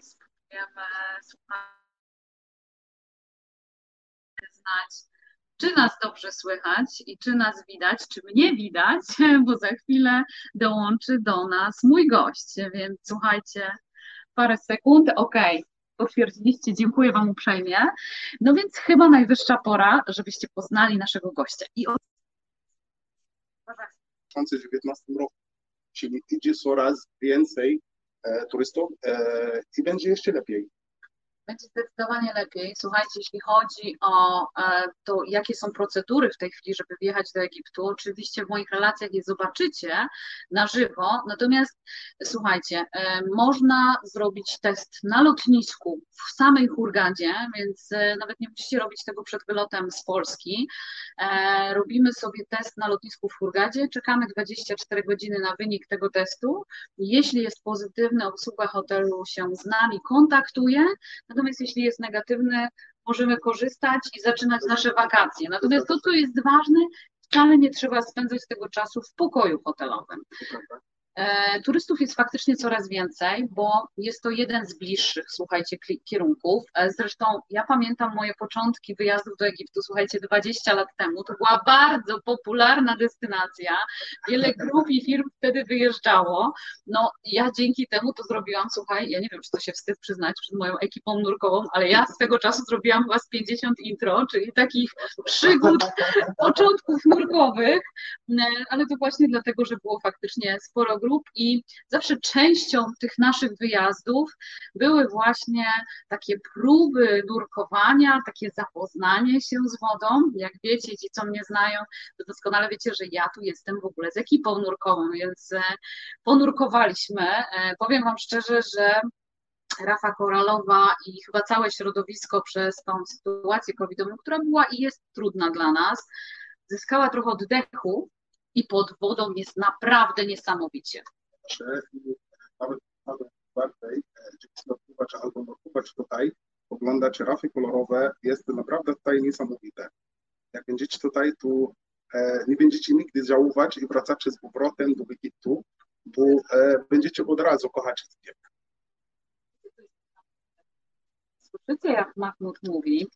spróbujemy słuchać, znać, czy nas dobrze słychać i czy nas widać, czy mnie widać, bo za chwilę dołączy do nas mój gość, więc słuchajcie, parę sekund, ok, potwierdziliście, dziękuję Wam uprzejmie. No więc chyba najwyższa pora, żebyście poznali naszego gościa. I od... W 2019 roku, czyli idzie coraz więcej turystów e, i będzie jeszcze lepiej. Będzie zdecydowanie lepiej. Słuchajcie, jeśli chodzi o e, to, jakie są procedury w tej chwili, żeby wjechać do Egiptu, oczywiście w moich relacjach je zobaczycie na żywo. Natomiast słuchajcie, e, można zrobić test na lotnisku w samej Hurgadzie, więc e, nawet nie musicie robić tego przed wylotem z Polski. Robimy sobie test na lotnisku w Hurgadzie, czekamy 24 godziny na wynik tego testu. Jeśli jest pozytywny, obsługa hotelu się z nami kontaktuje. Natomiast jeśli jest negatywny, możemy korzystać i zaczynać nasze wakacje. Natomiast to, co jest ważne, wcale nie trzeba spędzać tego czasu w pokoju hotelowym. E, turystów jest faktycznie coraz więcej, bo jest to jeden z bliższych, słuchajcie, kierunków. E, zresztą ja pamiętam moje początki wyjazdów do Egiptu, słuchajcie, 20 lat temu. To była bardzo popularna destynacja. Wiele grup i firm wtedy wyjeżdżało. No, ja dzięki temu to zrobiłam, słuchaj, ja nie wiem, czy to się wstyd przyznać przed moją ekipą nurkową, ale ja swego czasu zrobiłam chyba z 50 intro, czyli takich przygód początków nurkowych, e, ale to właśnie dlatego, że było faktycznie sporo grup grup i zawsze częścią tych naszych wyjazdów były właśnie takie próby nurkowania, takie zapoznanie się z wodą. Jak wiecie, ci co mnie znają, to doskonale wiecie, że ja tu jestem w ogóle z ekipą nurkową, więc e, ponurkowaliśmy. E, powiem Wam szczerze, że Rafa Koralowa i chyba całe środowisko przez tą sytuację covidową, która była i jest trudna dla nas, zyskała trochę oddechu i pod wodą jest naprawdę niesamowicie. Nawet, bardziej, nurkować albo nurkować tutaj, oglądać rafy kolorowe, jest naprawdę tutaj niesamowite. Jak będziecie tutaj, to e, nie będziecie nigdy żałować i wracacie z powrotem do Egiptu, bo e, będziecie od razu kochać Egipt słyszycie, jak Mahmud mówi.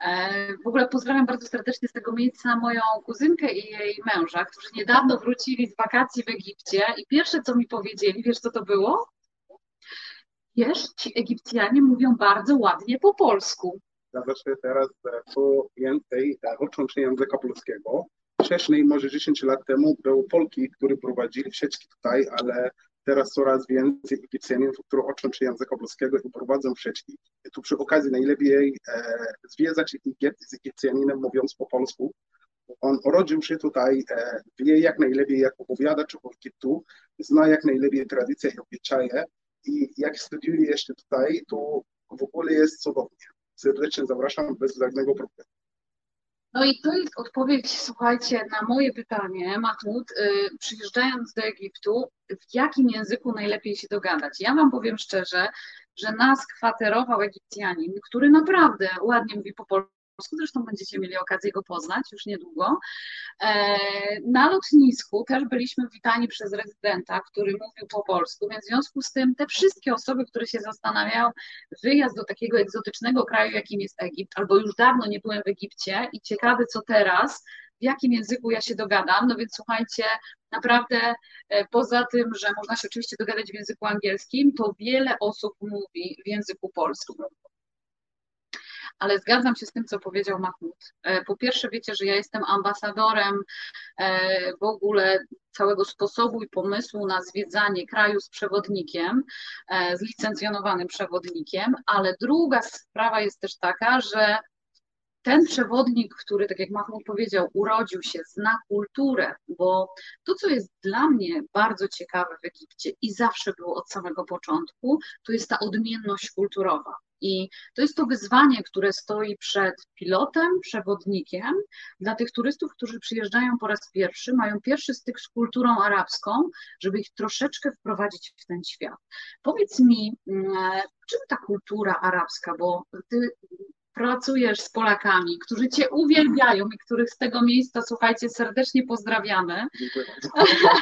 E, w ogóle pozdrawiam bardzo serdecznie z tego miejsca moją kuzynkę i jej męża, którzy niedawno wrócili z wakacji w Egipcie i pierwsze, co mi powiedzieli, wiesz co to było? Wiesz, ci Egipcjanie mówią bardzo ładnie po polsku. Się teraz co więcej uczą się języka polskiego. Wcześniej, może 10 lat temu, były Polki, które prowadzili sieczki tutaj, ale teraz coraz więcej Egipcjanów, którzy uczą się języka polskiego i prowadzą. I tu przy okazji najlepiej e, zwiedzać Egipt z Egipcjaninem mówiąc po polsku. On urodził się tutaj, e, wie jak najlepiej jak opowiadać o Egiptu, zna jak najlepiej tradycje i obyczaje i jak studiuje jeszcze tutaj, to w ogóle jest cudownie. Serdecznie zapraszam bez żadnego problemu. No i to jest odpowiedź, słuchajcie, na moje pytanie, Mahmud, y, przyjeżdżając do Egiptu, w jakim języku najlepiej się dogadać? Ja Wam powiem szczerze, że nas kwaterował Egipcjanin, który naprawdę ładnie mówi po polsku, zresztą będziecie mieli okazję go poznać już niedługo. E, na lotnisku też byliśmy witani przez rezydenta, który mówił po polsku, więc w związku z tym te wszystkie osoby, które się zastanawiają, wyjazd do takiego egzotycznego kraju, jakim jest Egipt, albo już dawno nie byłem w Egipcie i ciekawy co teraz, w jakim języku ja się dogadam. No więc słuchajcie, naprawdę e, poza tym, że można się oczywiście dogadać w języku angielskim, to wiele osób mówi w języku polskim ale zgadzam się z tym, co powiedział Mahmud. E, po pierwsze, wiecie, że ja jestem ambasadorem e, w ogóle całego sposobu i pomysłu na zwiedzanie kraju z przewodnikiem, e, z licencjonowanym przewodnikiem, ale druga sprawa jest też taka, że ten przewodnik, który, tak jak Mahmoud powiedział, urodził się, zna kulturę, bo to, co jest dla mnie bardzo ciekawe w Egipcie i zawsze było od samego początku, to jest ta odmienność kulturowa. I to jest to wyzwanie, które stoi przed pilotem, przewodnikiem dla tych turystów, którzy przyjeżdżają po raz pierwszy, mają pierwszy styk z kulturą arabską, żeby ich troszeczkę wprowadzić w ten świat. Powiedz mi, mm, czym ta kultura arabska, bo ty pracujesz z Polakami, którzy Cię uwielbiają i których z tego miejsca, słuchajcie, serdecznie pozdrawiamy.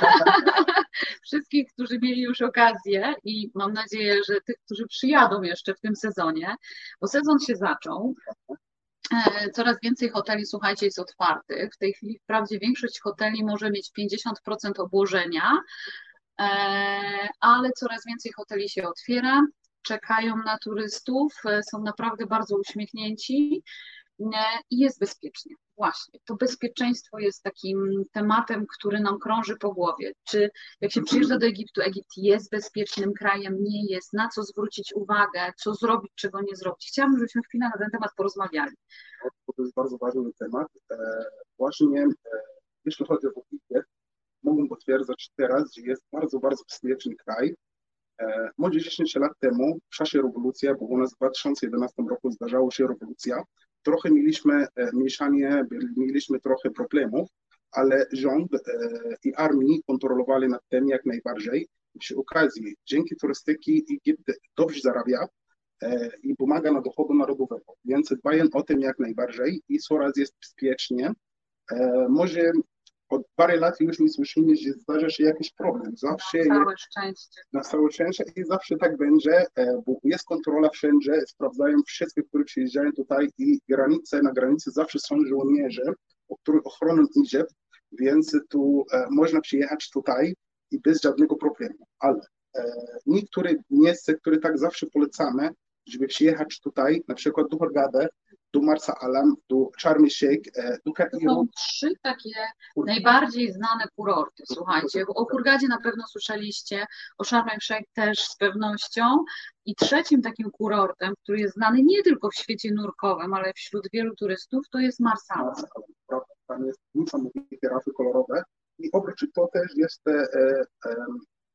wszystkich, którzy mieli już okazję i mam nadzieję, że tych, którzy przyjadą jeszcze w tym sezonie, bo sezon się zaczął. E, coraz więcej hoteli, słuchajcie, jest otwartych. W tej chwili wprawdzie większość hoteli może mieć 50% obłożenia, e, ale coraz więcej hoteli się otwiera, czekają na turystów, e, są naprawdę bardzo uśmiechnięci i jest bezpiecznie. Właśnie, to bezpieczeństwo jest takim tematem, który nam krąży po głowie. Czy jak się przyjeżdża do Egiptu, Egipt jest bezpiecznym krajem, nie jest, na co zwrócić uwagę, co zrobić, czego nie zrobić. Chciałabym, żebyśmy chwilę na ten temat porozmawiali. To jest bardzo ważny temat. E, właśnie e, jeśli chodzi o Egipt, mogę potwierdzić teraz, że jest bardzo, bardzo bezpieczny kraj. E, może 10 lat temu, w czasie rewolucji, bo u nas w 2011 roku zdarzała się rewolucja, trochę mieliśmy e, mieszanie, mieliśmy trochę problemów, ale rząd e, i armii kontrolowali nad tym jak najbardziej. Przy okazji, dzięki turystyki Egipt dobrze zarabia i pomaga na dochodu narodowego, więc dbają o tym jak najbardziej i coraz jest bezpiecznie. Może od parę lat już nie słyszymy, że zdarza się jakiś problem. Zawsze na całe szczęście. Na całe szczęście i zawsze tak będzie, e, bo jest kontrola wszędzie, sprawdzają wszystkich, którzy przyjeżdżają tutaj i granice, na granicy zawsze są żołnierze, o których ochroną idzie, więc tu e, można przyjechać tutaj i bez żadnego problemu. Ale e, niektóre miejsca, które tak zawsze polecamy, żeby przyjechać tutaj, na przykład do Hurgadę, do Marsa Alam, do Sharm el-Sheikh, e, do Kairu. Są trzy takie najbardziej znane kurorty, słuchajcie. O Hurgadzie na pewno słyszeliście, o Sharm el-Sheikh też z pewnością. I trzecim takim kurortem, który jest znany nie tylko w świecie nurkowym, ale wśród wielu turystów, to jest Marsa Alam. Tam jest niesamowite rafy kolorowe. I oprócz to też jest e, e,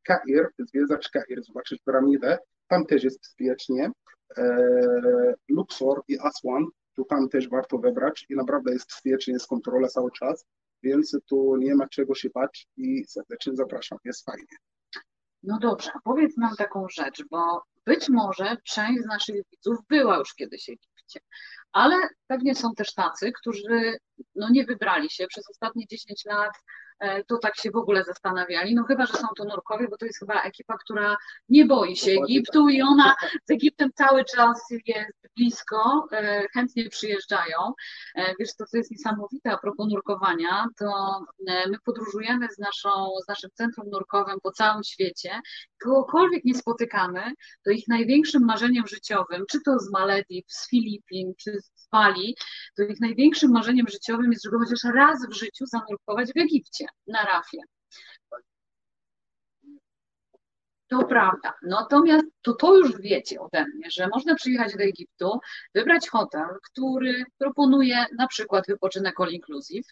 Kair, zwiedzać Kair, zobaczyć piramidę. Tam też jest bezpiecznie. E, Luxor i Aswan, tu tam też warto wybrać i naprawdę jest bezpiecznie, jest kontrola cały czas, więc tu nie ma czego się bać i serdecznie zapraszam, jest fajnie. No dobrze, a powiedz nam taką rzecz, bo być może część z naszych widzów była już kiedyś Egipcie, ale pewnie są też tacy, którzy no, nie wybrali się przez ostatnie 10 lat to tak się w ogóle zastanawiali. No chyba, że są to nurkowie, bo to jest chyba ekipa, która nie boi się Egiptu i ona z Egiptem cały czas jest blisko, e, chętnie przyjeżdżają. E, wiesz, to co jest niesamowite a propos nurkowania, to my podróżujemy z, naszą, z naszym centrum nurkowym po całym świecie. Kogokolwiek nie spotykamy, to ich największym marzeniem życiowym, czy to z Malediw, z Filipin, czy z Bali, to ich największym marzeniem życiowym jest, żeby chociaż raz w życiu zanurkować w Egipcie na rafie. To prawda. Natomiast to, to już wiecie ode mnie, że można przyjechać do Egiptu, wybrać hotel, który proponuje na przykład wypoczynek all inclusive.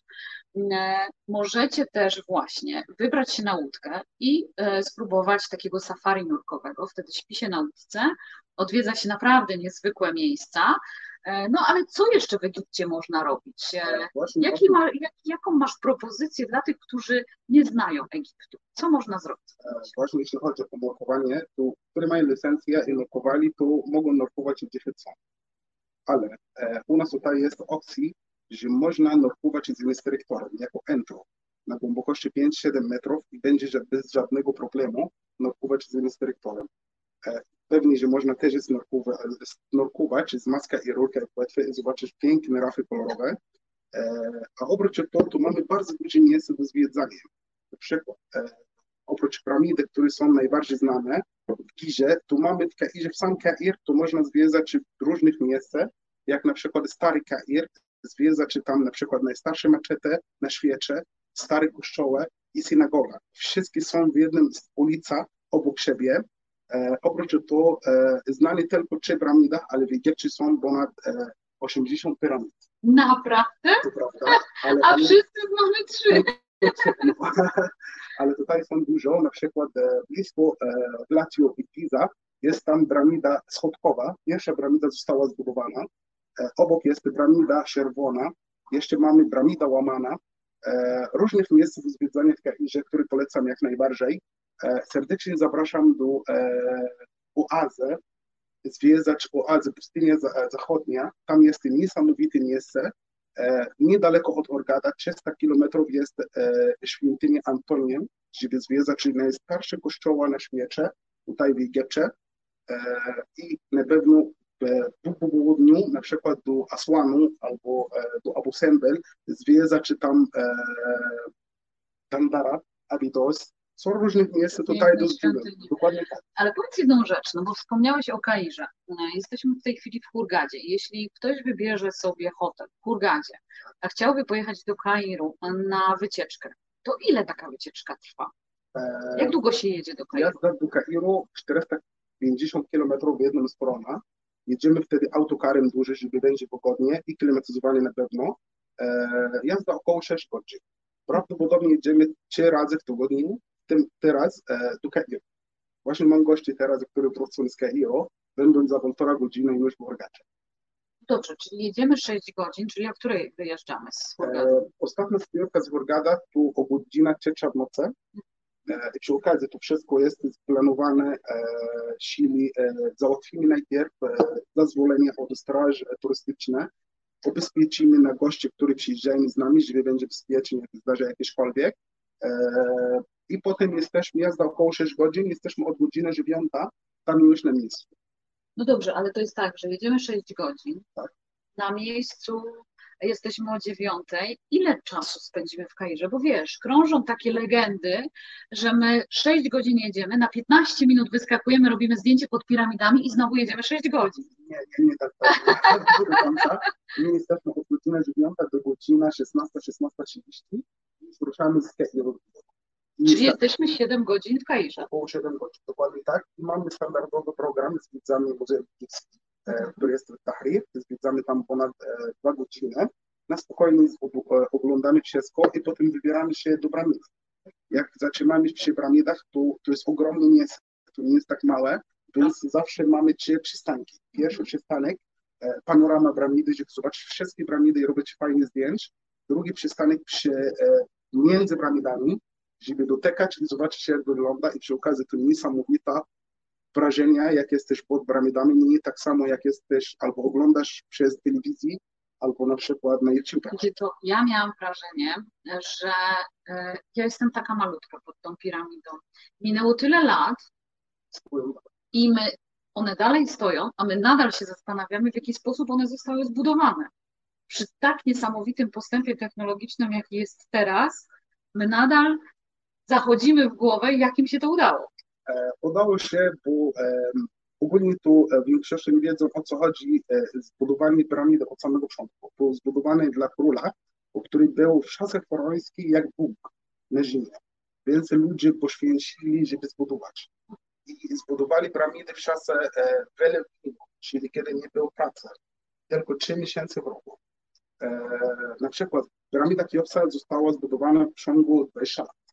E, możecie też właśnie wybrać się na łódkę i e, spróbować takiego safari nurkowego. Wtedy śpi się na łódce, odwiedza się naprawdę niezwykłe miejsca. E, no ale co jeszcze w Egipcie można robić? E, Jaki ma, jak, jaką masz propozycję dla tych, którzy nie znają Egiptu? Co można zrobić? E, właśnie jeśli chodzi o nurkowanie, to którzy mają licencję i nurkowali, to mogą nurkować gdzie chcą. Ale e, u nas tutaj jest opcja, że można nurkować z instruktorem jako entro na głębokości 5-7 metrów i będzie bez żadnego problemu nurkować z instruktorem. E, pewnie, że można też snorkować z maska i rurkę płetwy i zobaczyć piękne rafy kolorowe. E, a oprócz tego, tu mamy bardzo duże miejsce do zwiedzania. Na przykład, e, oprócz piramidy, które są najbardziej znane w Gizie, tu mamy w Kairze, w sam Kair, tu można zwiedzać w różnych miejscach, jak na przykład Stary Kair, zwiedzać tam na przykład najstarsze maczety na świecie, stare kościoły i synagoga. Wszystkie są w jednym z ulica obok siebie oprócz tego e, znali tylko trzy piramidy, ale w Egipcie są ponad 80 e, piramid. Naprawdę? To prawda. Ale, A ale... wszyscy znamy trzy. ale tutaj są dużo, na przykład blisko Glacio i Giza jest tam piramida schodkowa. Pierwsza piramida została zbudowana. Obok jest piramida czerwona. Jeszcze mamy piramida łamana. Różnych miejsc do zwiedzania w Kairze, które polecam jak najbardziej. E, serdecznie zapraszam do e, oazy, zwiedzać oazę pustynia zachodnia. Tam jest niesamowite miejsce. Niedaleko od Orgada, 300 kilometrów jest świątynia Antoniem, gdzie zwiedza, czyli najstarszy kościoła na świecie, tutaj w Egipcie. I na pewno po południu, na przykład do Asłanu albo do Abu Simbel, zwiedza, czy tam Dandara, Abidos, są różnych miejsc tutaj do. Dokładnie tak. Ale powiedz jedną rzecz, no bo wspomniałeś o Kairze. E, jesteśmy w tej chwili w Hurgadzie. Jeśli ktoś wybierze sobie hotel w Hurgadzie, a chciałby pojechać do Kairu na wycieczkę, to ile taka wycieczka trwa? E, Jak długo się jedzie do Kairu? Jazda do Kairu 450 km w jedną stronę. Jedziemy wtedy autokarem dłużej, żeby będzie wygodnie i klimatyzowanie na pewno. E, jazda około 6 godzin. Prawdopodobnie jedziemy trzy razy w tygodniu, tym teraz e, do Kairo. Właśnie mam gości teraz, którzy wrócą z Kairo, będą za półtora godziny już w Hurgadzie. Dobrze, czyli jedziemy 6 godzin, czyli o której wyjeżdżamy z Hurgada? E, ostatnia zbiórka z Hurgada tu o godzina trzecia w nocy. E, przy okazji to wszystko jest splanowane, e, czyli e, załatwimy najpierw e, zezwolenie od straży turystycznej, ubezpieczymy na gości, którzy przyjeżdżają z nami, żeby będzie bezpiecznie, jak zdarzy jakiekolwiek. E, I potem jesteśmy, jazda około 6 godzin, jesteśmy od godziny 9 tam już na miejscu. No dobrze, ale to jest tak, że jedziemy 6 godzin. Tak. Na miejscu jesteśmy o dziewiątej. Ile czasu spędzimy w Kairze? Bo wiesz, krążą takie legendy, że my 6 godzin jedziemy, na 15 minut wyskakujemy, robimy zdjęcie pod piramidami i znowu jedziemy 6 godzin. Nie, nie, nie tak, tak. My jesteśmy od godziny 9 do godziny 16, 16.30 i ruszamy z Kairu. Czyli jesteśmy 7 godzin w Kairze. Około 7 godzin, dokładnie tak. I mamy standardowy program, zwiedzamy Muzeum Egipski, e, który jest w Tahrir. Zwiedzamy tam ponad e, 2 godziny. Na spokojnie e, oglądamy wszystko i potem wybieramy się do Bramidy. Jak zatrzymamy się w Bramidach, to, to jest ogromne miejsce, to nie jest tak małe, więc zawsze mamy trzy przystanki. Pierwszy przystanek, e, panorama Bramidy, żeby zobaczyć wszystkie Bramidy i robić fajne zdjęć. Drugi przystanek przy, e, między Bramidami, żeby dotykać i zobaczyć, jak wygląda i przy okazji to niesamowita wrażenia, jak jesteś pod Bramidami, nie tak samo, jak jesteś albo oglądasz przez telewizję, albo na przykład na YouTube. To ja miałam wrażenie, że e, ja jestem taka malutka pod tą piramidą. Minęło tyle lat i my, one dalej stoją, a my nadal się zastanawiamy, w jaki sposób one zostały zbudowane. Przy tak niesamowitym postępie technologicznym, jaki jest teraz, my nadal zachodzimy w głowę, jak im się to udało. E, udało się, bo e, ogólnie tu w większości nie wiedzą o co chodzi zbudowanie piramidy od samego początku. To zbudowane dla króla, który był w czasach faraońskich jak Bóg na ziemi. Więc ludzie poświęcili, żeby zbudować. I zbudowali piramidy w czasach Wielkiego, czyli kiedy nie było pracy, tylko 3 miesiące w roku. Na przykład piramida Kiopsa została zbudowana w ciągu 20 lat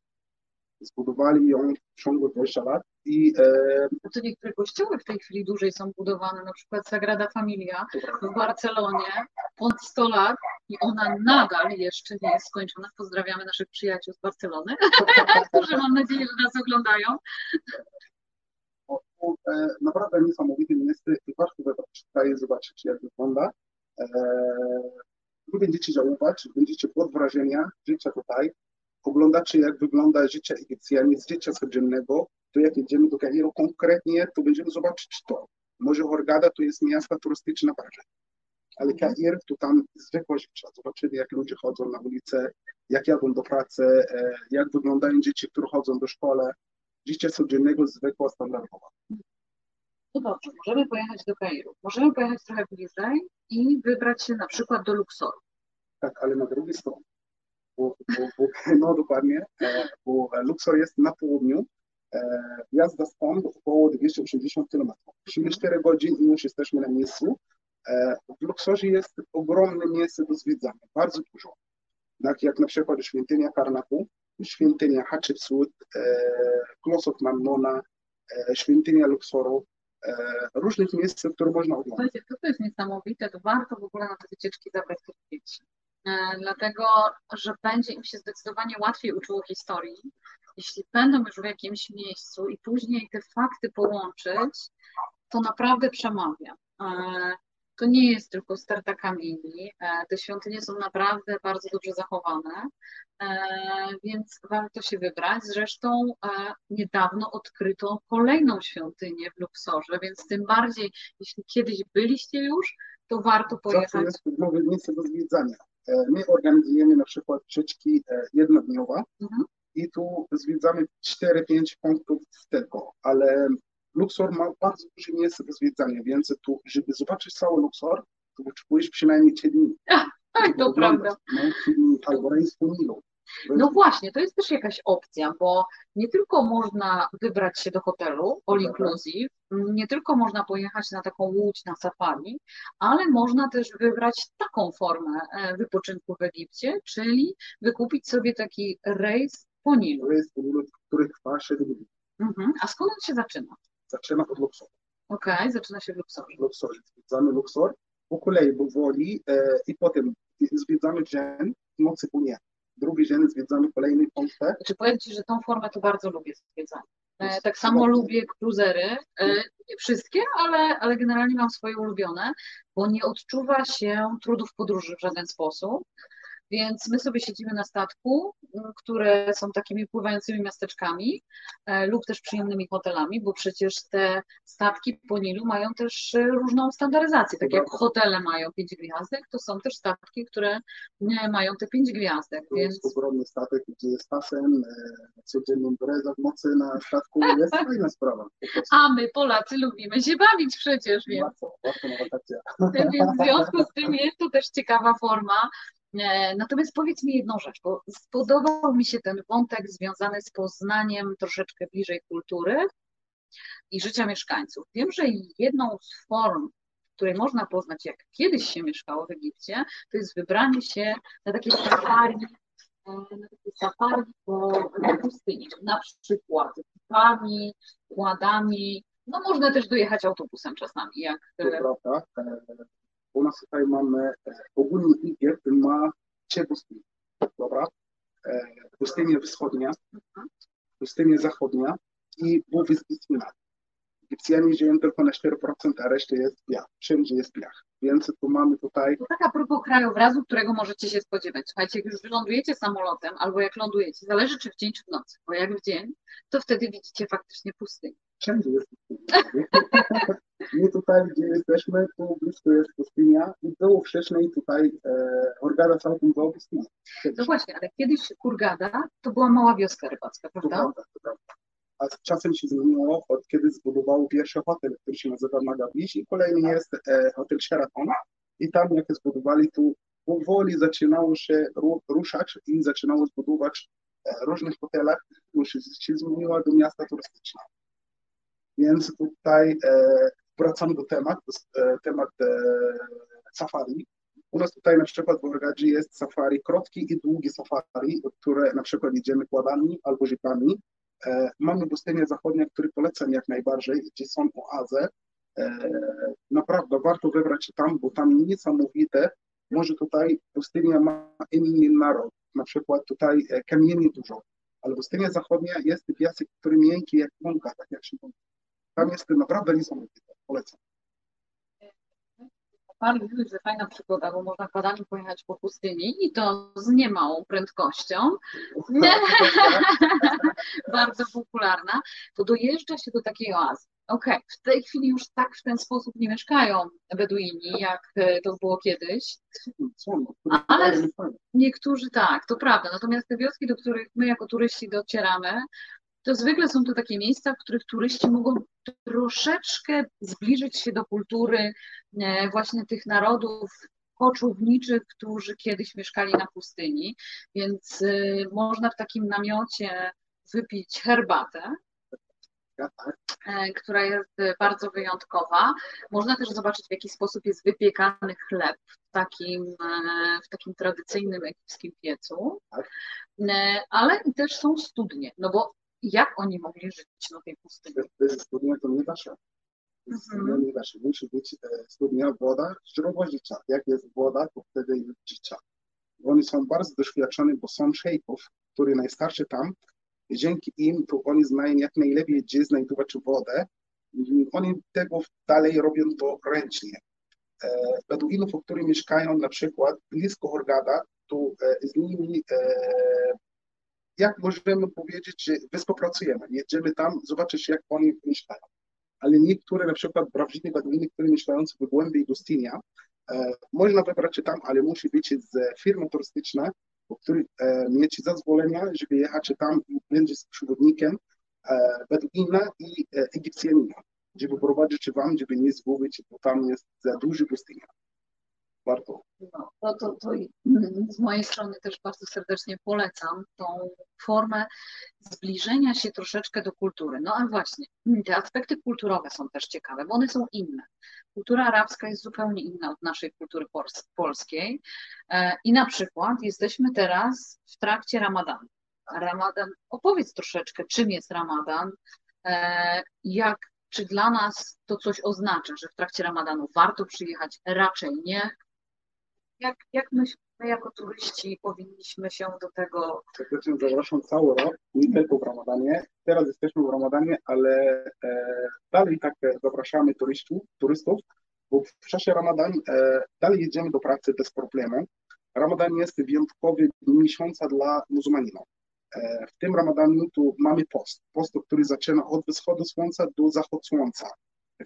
zbudowali ją w ciągu 20 lat i... E... To niektóre kościoły w tej chwili dłużej są budowane, na przykład Sagrada Familia w Barcelonie, ponad 100 lat i ona nadal jeszcze nie jest skończona. Pozdrawiamy naszych przyjaciół z Barcelony, którzy mam nadzieję, że nas oglądają. E, naprawdę niesamowite miejsce i warto wybrać tutaj zobaczyć, jak wygląda. E, wy będziecie żałować, będziecie pod wrażenia życia tutaj, oglądacie, jak wygląda życie Egipcjanie z życia codziennego, to jak jedziemy do Kairu konkretnie, to będziemy zobaczyć to. Może Hurghada to jest miasto turystyczne bardzo, ale Kair to tam zwykła życie. Zobaczyli, jak ludzie chodzą na ulicę, jak jadą do pracy, e, jak wyglądają dzieci, które chodzą do szkoły. Życie codziennego, zwykła, standardowa. No dobrze, możemy pojechać do Kairu. Możemy pojechać trochę bliżej i wybrać się na przykład do Luksoru. Tak, ale na drugiej stronie bo, bo, bo, no dokładnie, e, bo Luxor jest na południu, e, jazda stąd około 280 km. 4 godzin i już jesteśmy na miejscu. E, w Luxorze jest ogromne miejsce do zwiedzania, bardzo dużo. Tak jak na przykład świątynia Karnaku, świątynia Hatshepsut, Klosok Mammona, świątynia Luxoru, różnych miejsc, które można oglądać. To, to jest niesamowite, to warto w ogóle na te wycieczki zabrać też dzieci. E, dlatego że będzie im się zdecydowanie łatwiej uczyło historii, jeśli będą już w jakimś miejscu i później te fakty połączyć, to naprawdę przemawia. E, to nie jest tylko sterta kamieni. E, te świątynie są naprawdę bardzo dobrze zachowane, e, więc warto się wybrać. Zresztą e, niedawno odkryto kolejną świątynię w Luksorze, więc tym bardziej, jeśli kiedyś byliście już, to warto pojechać. Zawsze jest nowe miejsce do zwiedzania. My organizujemy na przykład przyczki jednodniowe mhm. i tu zwiedzamy 4-5 punktów tylko, ale Luxor ma bardzo duże miejsce do zwiedzania, więc tu, żeby zobaczyć cały Luxor, to potrzebujesz przynajmniej 3 dni. Tak, to prawda. No, dni albo rejs po Nilu. No właśnie, to jest też jakaś opcja, bo nie tylko można wybrać się do hotelu all inclusive, nie tylko można pojechać na taką łódź na safari, ale można też wybrać taką formę e, wypoczynku w Egipcie, czyli wykupić sobie taki rejs po Nilu. Rejs po Nilu, który trwa 7 dni. Mhm. A skąd on się zaczyna? Zaczyna od Luxor. Okej, okay, zaczyna się w Luxorze. W. Zwiedzamy Luxor, po kolei powoli e, i potem zwiedzamy dzień, w nocy po nie. Drugi dzień zwiedzamy kolejny punkt. Znaczy powiem Ci, że tą formę to bardzo lubię zwiedzanie. E, tak samo lubię cruzery, e, nie wszystkie, ale, ale generalnie mam swoje ulubione, bo nie odczuwa się trudów podróży w żaden sposób. Więc my sobie siedzimy na statku, które są takimi pływającymi miasteczkami e, lub też przyjemnymi hotelami, bo przecież te statki po Nilu mają też e, różną standaryzację. Tak jak hotele mają pięć gwiazdek, to są też statki, które nie mają te pięć gwiazdek. To więc... jest ogromny statek, gdzie jest basen, e, codzienną impreza w nocy na statku, jest fajna sprawa. A my Polacy lubimy się bawić przecież, więc... Więc w związku z tym jest to też ciekawa forma E, natomiast powiedz mi jedną rzecz, bo spodobał mi się ten wątek związany z poznaniem troszeczkę bliżej kultury i życia mieszkańców. Wiem, że jedną z form, której można poznać, jak kiedyś się mieszkało w Egipcie, to jest wybranie się na takie safari, e, na takie safari po pustyni, na przykład pami, kładami, no można też dojechać autobusem czasami. Jak... Prawda. E, u nas tutaj mamy ogólny Egipt ma trzy pustynie, dobra? Pustynia wschodnia, pustynia zachodnia i półwysp Sinaj. Egipcjanie żyją tylko na 4%, a reszta jest piach. Wszędzie jest piach. Więc tu mamy tutaj... To tak a propos krajobrazu, którego możecie się spodziewać. Słuchajcie, jak już wylądujecie samolotem, albo jak lądujecie, zależy czy w dzień, czy w nocy, bo jak w dzień, to wtedy widzicie faktycznie pustynię. Wszędzie jest. My tutaj, gdzie jesteśmy, tu blisko jest pustynia i było wcześniej tutaj e, Hurgada całkiem była pustynia. No właśnie, ale kiedyś Hurgada to była mała wioska rybacka, prawda? To prawda, to prawda. A z czasem się zmieniło, od kiedy zbudował pierwszy hotel, który się nazywa Magabiś i kolejny jest e, hotel Sheraton. I tam jak zbudowali, tu powoli zaczynało się ruszać i zaczynało zbudować e, różnych hotelach, już się zmieniła do miasta turystycznego. Więc tutaj e, wracamy do tematu, e, temat e, safari. U nas tutaj na przykład w Orgadzie jest safari krótki i długi safari, które na przykład idziemy kładami albo jeepami. E, mamy pustynię zachodnią, który polecam jak najbardziej, gdzie są oazy. Naprawdę warto wybrać się tam, bo tam niesamowite. Może tutaj pustynia ma inny naród, na przykład tutaj kamieni dużo, ale pustynia zachodnia jest piasek, który miękki jak mąka, tak jak się mówi. Tam jest naprawdę niesamowite. Polecam. Pan mówił, że fajna przygoda, bo można kładami pojechać po pustyni i to z niemałą prędkością. Bardzo popularna. To dojeżdża się do takiej oazy. Okej, okay. w tej chwili już tak w ten sposób nie mieszkają Beduini, jak e, to było kiedyś. Ale niektórzy tak, to prawda. Natomiast te wioski, do których my jako turyści docieramy, to zwykle są to takie miejsca, w których turyści mogą troszeczkę zbliżyć się do kultury e, właśnie tych narodów koczuwniczych, którzy kiedyś mieszkali na pustyni, więc e, można w takim namiocie wypić herbatę, e, która jest bardzo wyjątkowa. Można też zobaczyć, w jaki sposób jest wypiekany chleb w takim, w takim tradycyjnym egipskim piecu. Ale też są studnie, no bo jak oni mogli żyć na tej pustyni? Studnia to nie się. Mhm. Nie da się. Musi być e, studnia, woda, źródło życia. Jak jest woda, to wtedy jest życia. Oni są bardzo doświadczeni, bo są szejków, którzy najstarszy tam. I dzięki im to oni znają jak najlepiej, gdzie znajdować wodę. Oni tego dalej robią to ręcznie. Beduinów, którzy mieszkają na przykład blisko Hurgada, to z nimi jak możemy powiedzieć, że współpracujemy, jedziemy tam zobaczyć, jak oni mieszkają. Ale niektóre, na przykład prawdziwe Beduiny, które mieszkają w głębi pustynia, e, można wybrać tam, ale musi być z firmy turystycznej, po której e, mieć zezwolenia, żeby jechać tam i będzie z przewodnikiem e, Beduina i e, Egipcjanina, żeby prowadzić wam, żeby nie zgubić, bo tam jest za duży pustynia warto. No, to, to, to z mojej strony też bardzo serdecznie polecam tą formę zbliżenia się troszeczkę do kultury. No ale właśnie, te aspekty kulturowe są też ciekawe, bo one są inne. Kultura arabska jest zupełnie inna od naszej kultury polskiej e, i na przykład jesteśmy teraz w trakcie ramadanu. Ramadan, opowiedz troszeczkę, czym jest ramadan, e, jak czy dla nas to coś oznacza, że w trakcie ramadanu warto przyjechać? Raczej nie jak, jak my, jako turyści powinniśmy się do tego... Serdecznie zapraszam cały rok, nie tylko w Ramadanie. Teraz jesteśmy w Ramadanie, ale e, dalej tak zapraszamy turystów, turystów, bo w czasie Ramadan e, dalej jedziemy do pracy bez problemu. Ramadan jest wyjątkowy miesiąca dla muzułmaninów. E, w tym Ramadanie tu mamy post. Post, który zaczyna od wschodu słońca do zachodu słońca.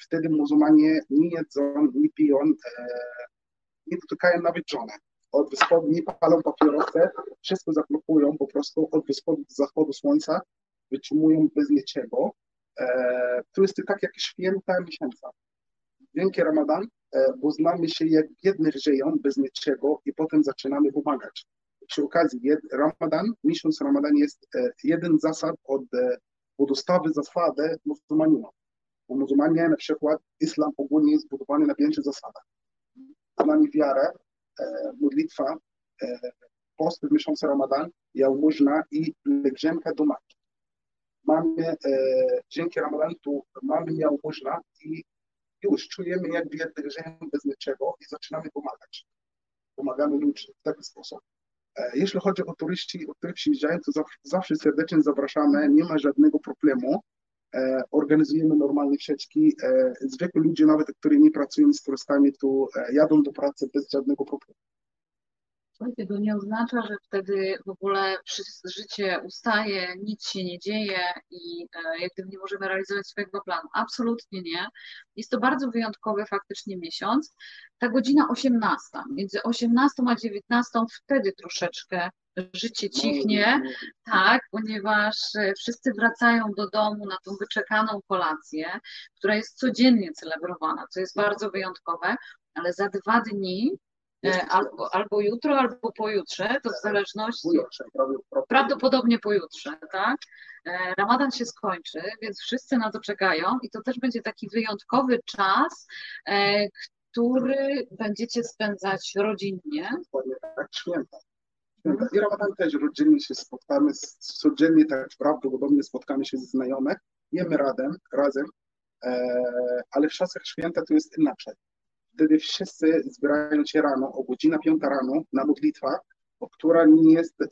Wtedy muzułmanie nie jedzą, nie piją, e, nie dotykają nawet żony. Od wschodu nie palą papierosy, wszystko zablokują po prostu od wschodu do zachodu słońca, wytrzymują bez niczego. E, to jest tak jak święta miesiąca. Dzięki Ramadan, e, bo znamy się jak biednych żyją bez niczego i potem zaczynamy pomagać. Przy okazji jed, Ramadan, miesiąc Ramadan jest e, jeden zasad od e, podstawy zasady muzułmanina. Bo muzułmanie na przykład islam ogólnie jest budowany na pięciu zasadach nami wiarę, e, modlitwa, e, post w miesiącu Ramadan, jałmużna i pielgrzymka do Makki. Mamy, e, dzięki Ramadanu mamy jałmużna i już czujemy jakby pielgrzymy bez niczego i zaczynamy pomagać. Pomagamy ludziom w taki sposób. Jeśli chodzi o turyści, o których przyjeżdżają, to zawsze serdecznie zapraszamy, nie ma żadnego problemu. E, organizujemy normalne sieczki. E, zwykli ludzie, nawet którzy nie pracują z turystami, tu e, jadą do pracy bez żadnego problemu. Słuchajcie, to nie oznacza, że wtedy w ogóle życie ustaje, nic się nie dzieje i jak gdyby nie możemy realizować swojego planu. Absolutnie nie. Jest to bardzo wyjątkowy faktycznie miesiąc. Ta godzina 18, między 18 a 19 wtedy troszeczkę życie cichnie, tak, ponieważ e, wszyscy wracają do domu na tą wyczekaną kolację, która jest codziennie celebrowana, co jest bardzo wyjątkowe, ale za dwa dni e, Albo, albo jutro, albo pojutrze, to w zależności. Prawdopodobnie pojutrze, tak? E, Ramadan się skończy, więc wszyscy na to czekają i to też będzie taki wyjątkowy czas, który będziecie spędzać rodzinnie. I Ramadan też rodzinnie się spotkamy, codziennie tak prawdopodobnie spotkamy się ze znajomych, jemy razem, razem e, ale w czasach święta to jest inaczej. Wtedy wszyscy zbierają się rano, o godzina 5 rano na modlitwę, która nie jest e,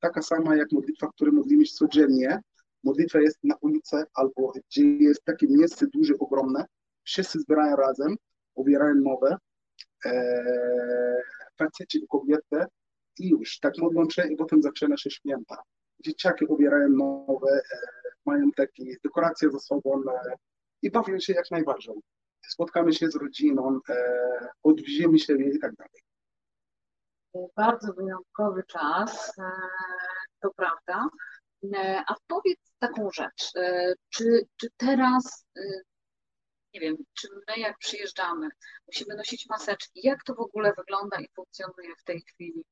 taka sama jak modlitwa, którą modlimy się codziennie. Modlitwa jest na ulicy albo gdzie jest takie miejsce duże, ogromne. Wszyscy zbierają razem, obierają nowe. E, faceci i kobiety i już, tak modlą się i potem zaczyna się święta. Dzieciaki ubierają nowe, e, mają takie dekoracje ze sobą e, i bawią się jak najbardziej. Spotkamy się z rodziną, e, odwiedzimy się i tak dalej. Bardzo wyjątkowy czas, to prawda. A powiedz taką rzecz, czy, czy teraz nie wiem, czy my jak przyjeżdżamy, musimy nosić maseczki, jak to w ogóle wygląda i funkcjonuje w tej chwili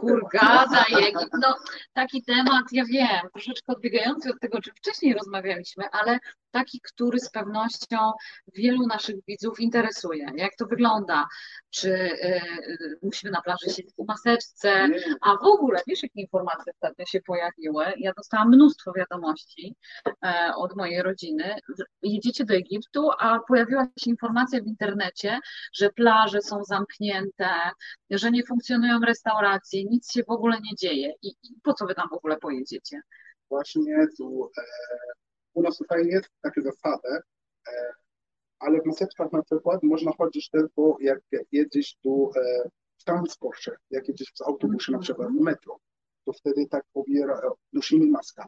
Kurgada i Egipt. No, taki temat, ja wiem, troszeczkę odbiegający od tego, o czym wcześniej rozmawialiśmy, ale taki, który z pewnością wielu naszych widzów interesuje. Jak to wygląda? Czy y, musimy na plaży siedzieć w maseczce? A w ogóle, wiesz, jakie informacje ostatnio się pojawiły? Ja dostałam mnóstwo wiadomości y, od mojej rodziny. Jedziecie do Egiptu, a pojawiła się informacja w internecie, że plaże są zamknięte, że nie funkcjonują restauracje, nic się w ogóle nie dzieje. I, i po co wy tam w ogóle pojedziecie? Właśnie tu e, u nas tutaj jest takie zasady, e, ale w maseczkach na przykład można chodzić tylko jak jedziesz tu e, w transporcie, jak jedziesz w autobusie na przykład w metro, to wtedy tak pobiera, nosimy maskę.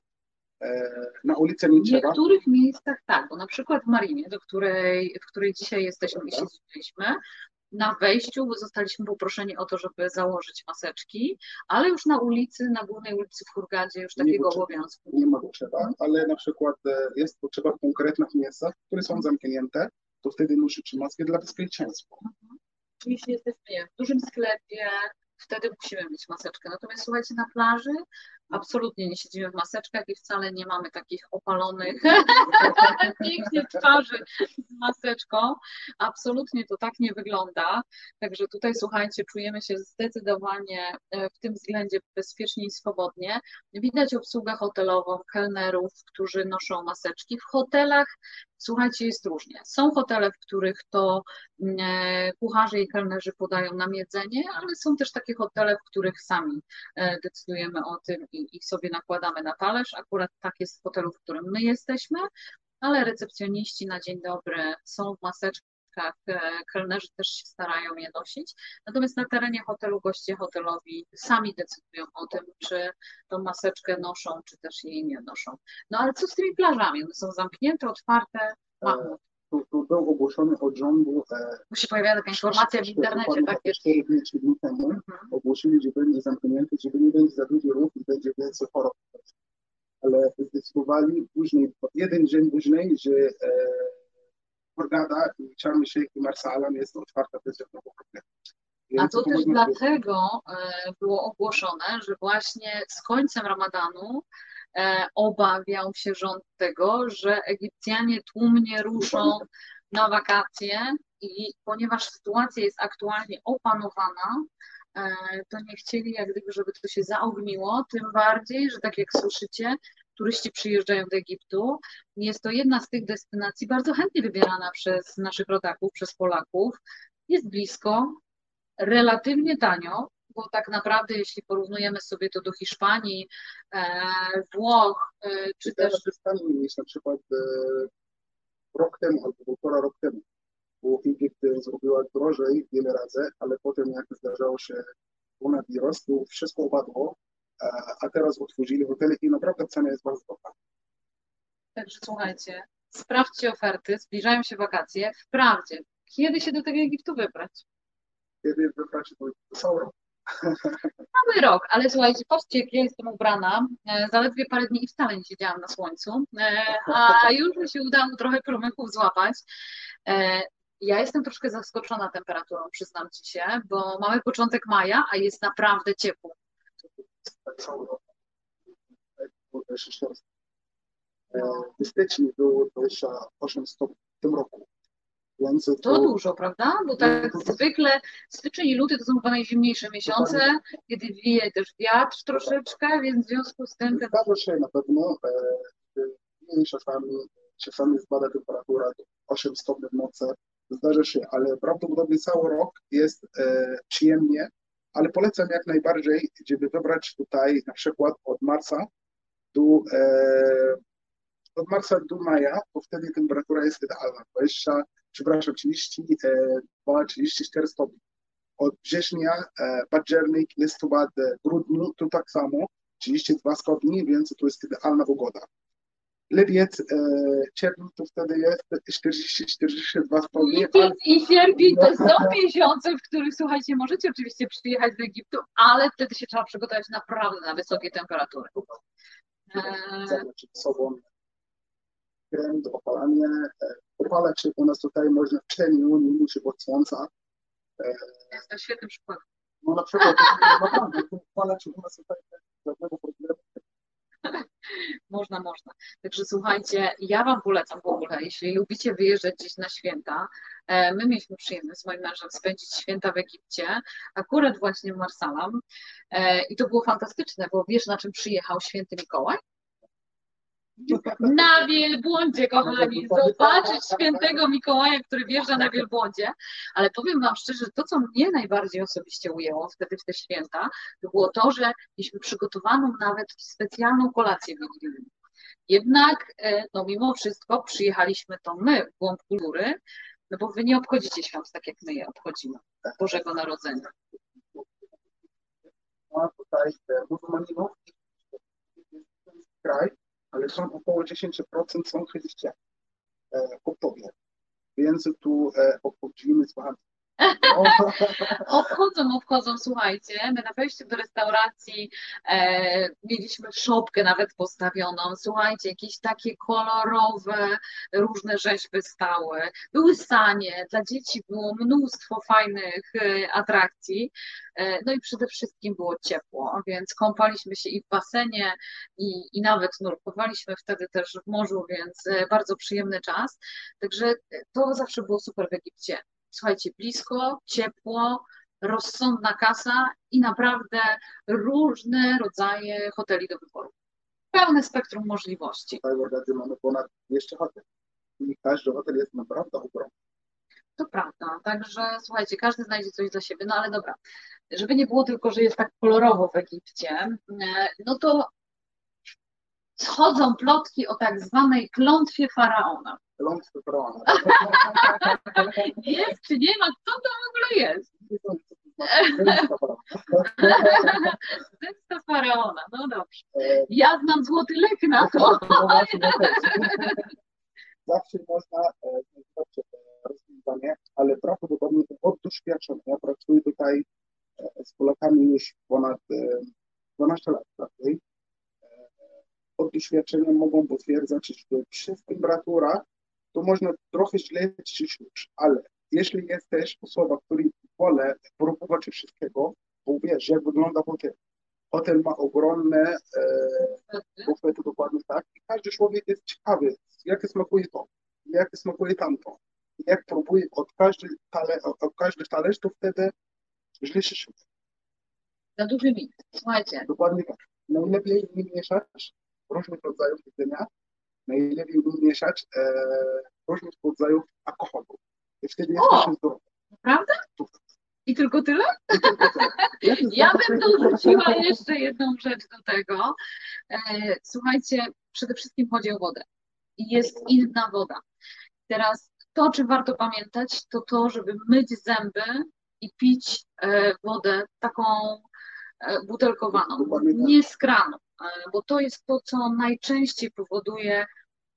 E, na ulicę nie W trzeba. niektórych miejscach tak, bo na przykład w Marinie, do której, w której dzisiaj jesteśmy i Dobra. siedzieliśmy, na wejściu zostaliśmy poproszeni o to, żeby założyć maseczki, ale już na ulicy, na głównej ulicy w Hurgadzie już Nie takiego potrzeba. obowiązku. Nie ma potrzeba, ale na przykład e, jest potrzeba w konkretnych miejscach, które są zamknięte, to wtedy musisz maskę dla bezpieczeństwa. Jeśli jesteśmy nie, w dużym sklepie, wtedy musimy mieć maseczkę. Natomiast słuchajcie, na plaży absolutnie nie siedzimy w maseczkach i wcale nie mamy takich opalonych pięknie twarzy z maseczką. Absolutnie to tak nie wygląda. Także tutaj słuchajcie, czujemy się zdecydowanie e, w tym względzie bezpiecznie i swobodnie. Widać obsługę hotelową, kelnerów, którzy noszą maseczki. W hotelach, słuchajcie, jest różnie. Są hotele, w których to mm, e, kucharze i kelnerzy podają nam jedzenie, ale są też takie hotele, w których sami e, decydujemy o tym i, i sobie nakładamy na talerz. Akurat tak jest w hotelu, w którym my jesteśmy, ale recepcjoniści na dzień dobry są w maseczkach, e, kelnerzy też się starają je nosić. Natomiast na terenie hotelu goście hotelowi sami decydują o tym, czy tą maseczkę noszą, czy też jej nie noszą. No ale co z tymi plażami? One są zamknięte, otwarte? Mahmud. Tu był ogłoszony od rządu e, się pojawia taka informacja w internecie, tak takie 4 dni, 3 dni temu, Mhm. ogłosili, że będzie zamknięty, żeby nie będzie za duży ruch i będzie więcej chorób. Ale zdecydowali później, jeden dzień później, że e, Hurghada i Sharm el-Sheikh i Marsalam jest otwarta bez żadnego problemu. A to też dlatego e, było ogłoszone, że właśnie z końcem Ramadanu obawiał się rząd tego, że Egipcjanie tłumnie ruszą na wakacje i ponieważ sytuacja jest aktualnie opanowana, e, to nie chcieli jak gdyby, żeby to się zaogniło, tym bardziej, że tak jak słyszycie, turyści przyjeżdżają do Egiptu. Jest to jedna z tych destynacji bardzo chętnie wybierana przez naszych rodaków, przez Polaków. Jest blisko, relatywnie tanio, bo tak naprawdę jeśli porównujemy sobie to do Hiszpanii, e, Włoch, e, czy też Teraz jest tam niż na przykład e, rok temu albo półtora rok temu. Bo Egipt zrobiła drożej wiele razy, ale potem jak zdarzało się koronawirus, to wszystko upadło, a, teraz otworzyli hotele i naprawdę cena jest bardzo dobra. Także słuchajcie, sprawdźcie oferty, zbliżają się wakacje. Wprawdzie, kiedy się do tego Egiptu wybrać? Kiedy wybrać to cały rok. Cały rok, ale słuchajcie, patrzcie, jak ja jestem ubrana. E, Zaledwie parę dni i wcale nie siedziałam na słońcu, e, a już mi się udało trochę promyków złapać. E, Ja jestem troszkę zaskoczona temperaturą, przyznam ci się, bo mamy początek maja, a jest naprawdę ciepło. Cały rok. Było 24. W styczniu było 28 stopni w tym roku. Więc To to, dużo, prawda? Bo tak zwykle styczeń i luty to są chyba najzimniejsze miesiące, kiedy wieje też wiatr troszeczkę, więc w związku z tym zdarza się na pewno, e, czasami, czasami spada temperatura do 8 stopni w nocy, zdarza się, ale prawdopodobnie cały rok jest e, przyjemnie, ale polecam jak najbardziej, żeby wybrać tutaj na przykład od marca do, e, od marca do maja, bo wtedy temperatura jest idealna, 20, przepraszam, 32, 34 stopni. Od września, e, październik, listopad, e, grudniu, to tak samo, 32 stopni, więc to jest idealna pogoda. Lipiec, e, czerwiec to wtedy jest 40-42 stopni, ale Lipiec i sierpień to są miesiące, w których słuchajcie, możecie oczywiście przyjechać do Egiptu, ale wtedy się trzeba przygotować naprawdę na wysokie temperatury. Zabrać sobą krem do opalania. Opalać się u nas tutaj można w czerwcu, nie musi być słońca. E, Jest to świetny przykład. No na przykład, naprawdę, opalać się u nas tutaj żadnego problemu. Można, można. Także słuchajcie, ja Wam polecam w ogóle, jeśli lubicie wyjeżdżać gdzieś na święta. e, My mieliśmy przyjemność z moim mężem spędzić święta w Egipcie, akurat właśnie w Marsalam. E, I to było fantastyczne, bo wiesz na czym przyjechał święty Mikołaj? Na wielbłądzie, kochani, zobaczyć świętego Mikołaja, który wjeżdża na wielbłądzie. Ale powiem Wam szczerze, to co mnie najbardziej osobiście ujęło wtedy w te święta, to było to, że mieliśmy przygotowaną nawet specjalną kolację wigilijną. Jednak, e, no mimo wszystko, przyjechaliśmy to my w głąb kultury, no bo wy nie obchodzicie świąt tak, jak my je obchodzimy, Bożego Narodzenia. Ma tutaj muzułmaninów, kraj, ale są około 10% są chrześcijanie, koptowie. Więc tu obchodzimy z Wami Obchodzą, obchodzą, słuchajcie, my na wejściu do restauracji e, mieliśmy szopkę nawet postawioną, słuchajcie, jakieś takie kolorowe, różne rzeźby stały, były sanie, dla dzieci było mnóstwo fajnych e, atrakcji, e, no i przede wszystkim było ciepło, więc kąpaliśmy się i w basenie, i, i nawet nurkowaliśmy wtedy też w morzu, więc e, bardzo przyjemny czas, także to zawsze było super w Egipcie słuchajcie, blisko, ciepło, rozsądna kasa i naprawdę różne rodzaje hoteli do wyboru. Pełne spektrum możliwości. W mamy ponad jeszcze hotel. I każdy hotel jest naprawdę ogromny. To prawda, także słuchajcie, każdy znajdzie coś dla siebie, no ale dobra, żeby nie było tylko, że jest tak kolorowo w Egipcie, e, no to schodzą plotki o tak zwanej klątwie faraona. Klątwie faraona. jest czy nie ma? Co to w ogóle jest? Zemsta faraona, no dobrze. Ja znam złoty lek na to. Zawsze można znaleźć rozwiązanie, ale prawdopodobnie od doświadczenia. Ja pracuję tutaj z Polakami już ponad 12 lat. Tak? Od doświadczenia mogą potwierdzać, że przy temperaturach to można trochę źle już, ale jeśli jest też osoba, która woli próbować wszystkiego, bo wiesz, jak wygląda hotel. Hotel ma ogromne e, bufety, dokładnie tak, i każdy człowiek jest ciekawy, jak smakuje to, jak smakuje tamto. Jak próbuje od każdej tale, od każdych talerz, to wtedy źle się czuje. Na duży mit. Słuchajcie. Dokładnie tak. Najlepiej nie mieszać różnych rodzajów jedzenia, najlepiej mieszać e, różnych rodzajów alkoholu. I wtedy jesteśmy zdrowi. Naprawdę? I tylko tyle? I tylko tyle. Ja bym dorzuciła jeszcze jedną rzecz do tego. E, słuchajcie, przede wszystkim chodzi o wodę. Jest inna woda. Teraz to, o czym warto pamiętać, to to, żeby myć zęby i pić e, wodę taką e, butelkowaną, nie z kranu. E, bo to jest to, co najczęściej powoduje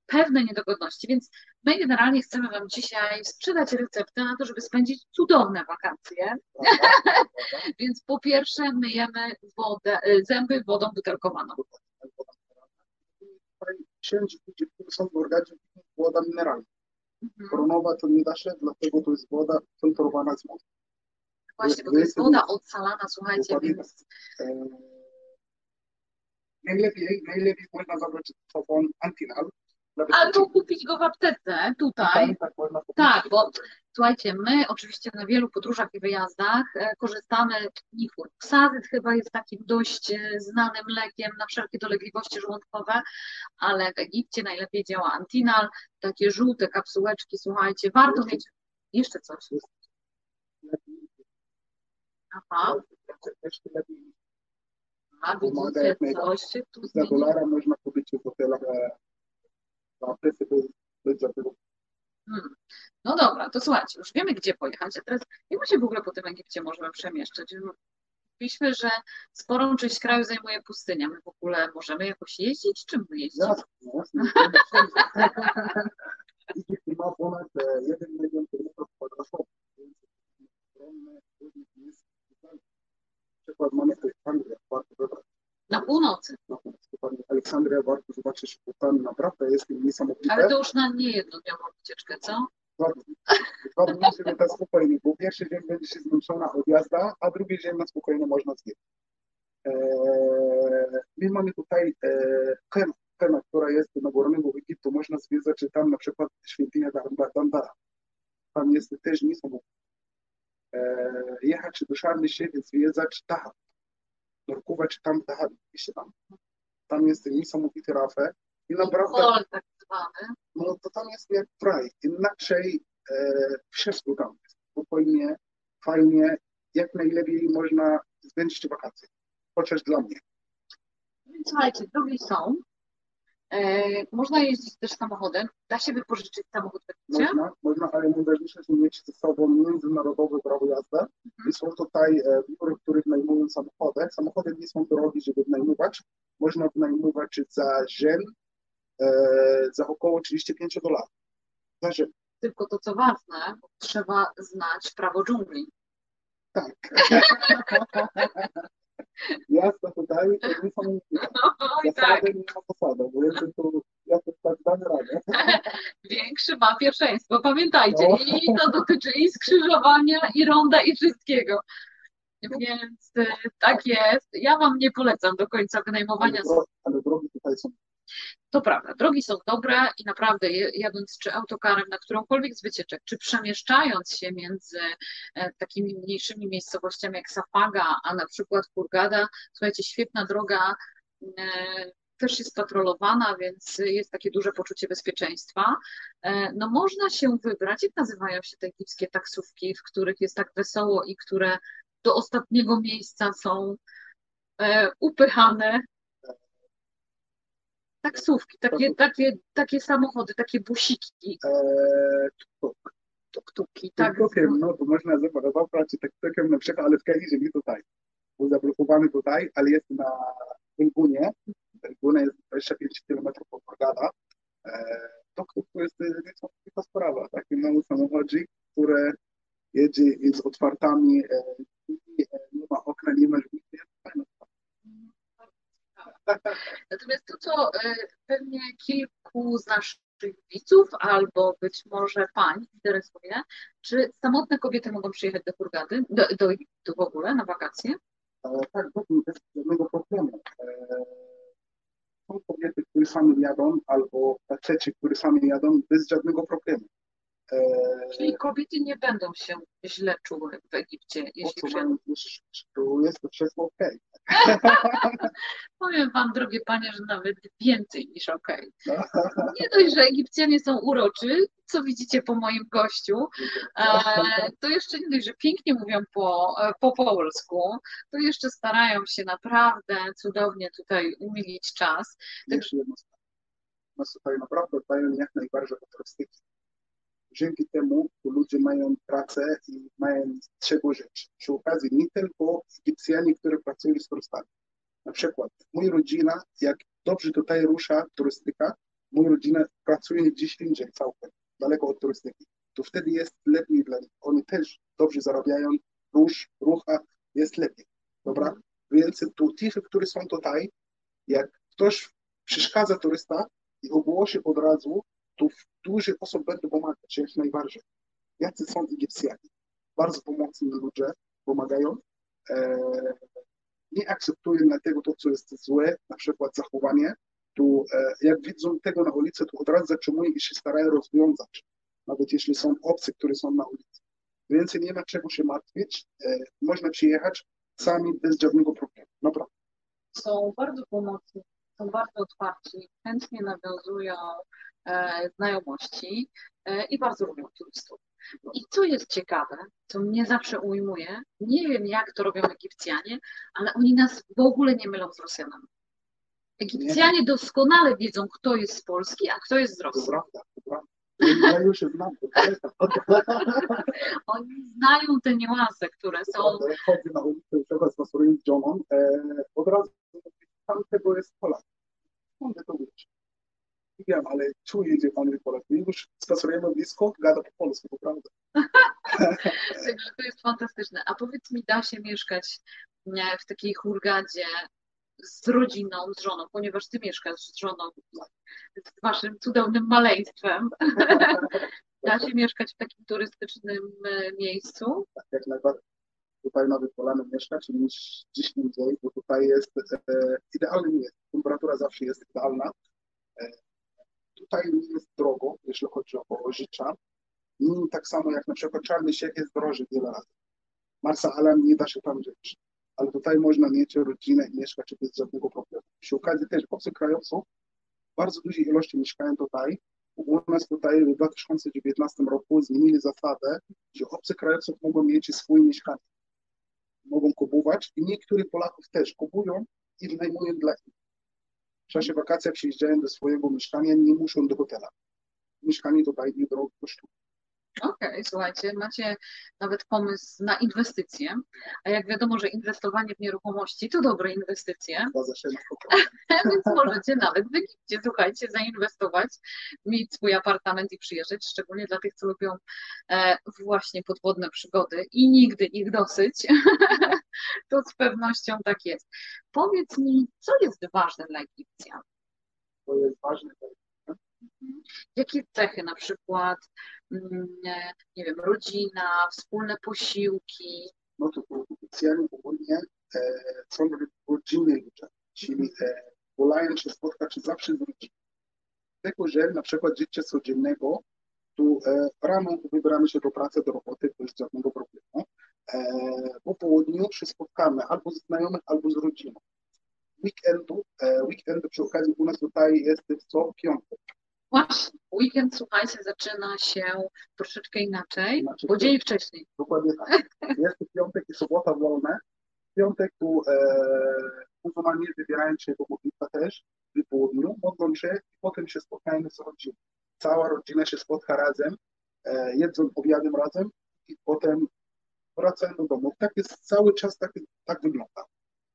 pewne niedogodności. Więc my generalnie chcemy Wam dzisiaj sprzedać receptę na to, żeby spędzić cudowne wakacje. Więc po pierwsze myjemy wodę, e, zęby wodą butelkowaną. Wszędzie, gdzie są w woda mineralna. Mhm. Koronowa to nie da się, dlatego to jest woda filtrowana z morza. Właśnie, bo to jest woda odsalana, słuchajcie, więc... Najlepiej, najlepiej można zabrać sobą antinal. Albo kupić go w aptece tutaj. Tak, tak, bo słuchajcie, my oczywiście na wielu podróżach i wyjazdach e, korzystamy nifur. Psazyt chyba jest takim dość e, znanym lekiem na wszelkie dolegliwości żołądkowe, ale w Egipcie najlepiej działa antinal, takie żółte kapsułeczki, słuchajcie, warto mieć jeszcze coś. Aha. Się tu Za dolara można kupić w hotelach na presy bez żadnego Hmm. No dobra, to słuchajcie, już wiemy, gdzie pojechać, a teraz jak my się w ogóle po tym Egipcie możemy przemieszczać? Mówiliśmy, że sporą część kraju zajmuje pustynia. My w ogóle możemy jakoś jeździć? Czym my jeździmy? Jasne, jasne. Egipt ma ponad 1 milion kilometrów kwadratowych, więc ogromne miejsce. Przykład mamy Aleksandrię, warto wybrać. Na północy. Na północy, dokładnie. Aleksandria warto zobaczyć, bo tam naprawdę jest niesamowite. Ale to już na niejednodniową wycieczkę, co? Dwa dni, żeby to spokojnie, bo pierwszy dzień będzie się zmęczona od jazda, a drugi dzień na spokojnie można zwiedzić. Eee, my mamy tutaj eee, Kena, która jest na górnego Egiptu, można zwiedzać, tam na przykład świątynia Dandara. Tam jest też niesamowite. Eee, jechać do Szarny Siebie, zwiedzać Dahab, nurkować tam Dahab, się tam. Tam jest niesamowity rafę i naprawdę... tak zwany. No to tam jest jak kraj, inaczej e, wszystko tam jest. Spokojnie, fajnie, jak najlepiej można spędzić wakacje, chociaż dla mnie. Słuchajcie, drogi są. E, można jeździć też samochodem. Da się wypożyczyć samochód Egipcie? Można, można, ale najważniejsze jest mieć ze sobą międzynarodowe prawo jazdy. Mhm. I są tutaj e, biury, które wynajmują samochody. Samochody nie są drogie, żeby wynajmować. Można wynajmować za dzień e, za około 35 dolarów. Za. Tylko to, co ważne, trzeba znać prawo dżungli. Tak. Jasne tutaj, to niesamowite. Oj, tak. Zasady nie ma zasady, bo jestem tu, ja to tak damy radę. Większy ma pierwszeństwo, pamiętajcie. No. I to dotyczy i skrzyżowania, i ronda, i wszystkiego. Więc y, tak jest. Ja Wam nie polecam do końca wynajmowania. ale drogi tutaj są To prawda, drogi są dobre i naprawdę jadąc czy autokarem na którąkolwiek z wycieczek, czy przemieszczając się między e, takimi mniejszymi miejscowościami jak Safaga, a na przykład Hurgada, słuchajcie, świetna droga, e, też jest patrolowana, więc jest takie duże poczucie bezpieczeństwa. E, No można się wybrać, jak nazywają się te egipskie taksówki, w których jest tak wesoło i które do ostatniego miejsca są upychane. Taksówki, takie, takie, takie samochody, takie busiki, e, tuk, tuk-tuki, tak. TikTokiem, no to można zaparować TikTokiem na przykład, ale w Kairze, nie tutaj. Był zablokowany tutaj, ale jest na Belgunie. Belguna jest 25 km od Hurgada. E, Tuk-tuk to jest e, niesamowita sprawa. Taki mały samochodzik, który jedzie z otwartami, e, e, nie ma okna, nie ma drzwi. Natomiast to, co e, pewnie kilku z naszych widzów albo być może pań interesuje, czy samotne kobiety mogą przyjechać do Hurgady, do, do w ogóle na wakacje? Tak, bez, bez żadnego problemu. E, Są kobiety, które same jadą, albo faceci, które sami jadą, bez żadnego problemu. Czyli kobiety nie będą się źle czuły w Egipcie, jeśli przyjadą. jest to wszystko okej. Powiem Wam, drogie panie, że nawet więcej niż okej. No. Nie dość, że Egipcjanie są uroczy, co widzicie po moim gościu, e, to jeszcze nie dość, że pięknie mówią po, e, po polsku, to jeszcze starają się naprawdę cudownie tutaj umilić czas. Jeszcze jedno. Nas tutaj naprawdę dbają jak najbardziej o turystykę. Dzięki temu ludzie mają pracę i mają z czego żyć. Przy okazji nie tylko Egipcjanie, którzy pracują z turystami. Na przykład moja rodzina, jak dobrze tutaj rusza turystyka, moja rodzina pracuje gdzieś indziej całkiem, daleko od turystyki. To wtedy jest lepiej dla nich. Oni też dobrze zarabiają, ruch, rucha jest lepiej. Dobra? Więc tu ci, którzy są tutaj, jak ktoś przeszkadza turysta i ogłosi od razu, to dużo osób będą pomagać, jak najbardziej. Jacy są Egipcjanie? Bardzo pomocni ludzie, pomagają. E, nie akceptują dlatego to, co jest złe, na przykład zachowanie, to e, jak widzą tego na ulicy, to od razu zatrzymują i się starają rozwiązać, nawet jeśli są obcy, którzy są na ulicy. Więc nie ma czego się martwić, e, można przyjechać sami bez żadnego problemu, naprawdę. Są bardzo pomocni, są bardzo otwarci, chętnie nawiązują znajomości e, i bardzo lubią turystów. I co jest ciekawe, co mnie zawsze ujmuje, nie wiem jak to robią Egipcjanie, ale oni nas w ogóle nie mylą z Rosjanami. Egipcjanie doskonale wiedzą, kto jest z Polski, a kto jest z To Rosji. prawda, to prawda. Ja już znam, to. Oni znają te niuanse, które są. Jak chodzę na ulicę, przykład z żoną, e, od razu tam tego jest Polak. Skąd to wiesz? Nie wiem, ale czuję, że pan. My już spacerujemy blisko, gada po polsku, to prawda. Także to jest fantastyczne. A powiedz mi, da się mieszkać w takiej hurgadzie z rodziną, z żoną, ponieważ ty mieszkasz z żoną, z waszym cudownym maleństwem. Da się mieszkać w takim turystycznym e, miejscu? Tak, jak najbardziej. Tutaj nawet wolamy mieszkać niż gdzieś indziej, bo tutaj jest e, idealnie. Temperatura zawsze jest idealna. E, tutaj nie jest drogo, jeśli chodzi o. Nie tak samo jak na przykład Czarny Siech jest droży wiele razy. Marsa Alam nie da się tam żyć. Ale tutaj można mieć rodzinę i mieszkać bez żadnego problemu. Przy okazji też obcokrajowców bardzo dużej ilości mieszkają tutaj. U nas tutaj w 2019 roku zmienili zasadę, że obcy krajowców mogą mieć swoje mieszkanie. Mogą kupować i niektórych Polaków też kupują i wynajmują dla innych. W czasie wakacji przyjeżdżają do swojego mieszkania, nie muszą do hotela. Mieszkanie tutaj niedrogo kosztuje. Okej, okay, słuchajcie, macie nawet pomysł na inwestycje, a jak wiadomo, że inwestowanie w nieruchomości to dobre inwestycje, więc możecie nawet w Egipcie, słuchajcie, zainwestować, mieć swój apartament i przyjeżdżać, szczególnie dla tych, co lubią e, właśnie podwodne przygody i nigdy ich dosyć, to z pewnością tak jest. Powiedz mi, co jest ważne dla Egipcjan? To jest ważne dla Jakie cechy na przykład, mm, nie wiem, rodzina, wspólne posiłki? No to Egipcjanie ogólnie e, są rodzinni ludzie, czyli e, wolają się spotkać zawsze z rodziną. Tylko, że na przykład życie codziennego, tu e, rano wybieramy się do pracy, do roboty, jest żadnego problemu. E, po południu się spotkamy albo z znajomych, albo z rodziną. Weekendu, e, weekendu przy okazji u nas tutaj jest co piątek. Właśnie, weekend, słuchajcie, zaczyna się troszeczkę inaczej, znaczy, bo dzień wcześniej. Dokładnie tak. Jest piątek i sobota wolne. W piątek tu e, muzułmanie wybierają się do modlitwa też w południu, modlą się i potem się spotkają z rodziną. Cała rodzina się spotka razem, e, jedzą obiadem razem i potem wracają do domu. Tak jest cały czas, tak, tak wygląda.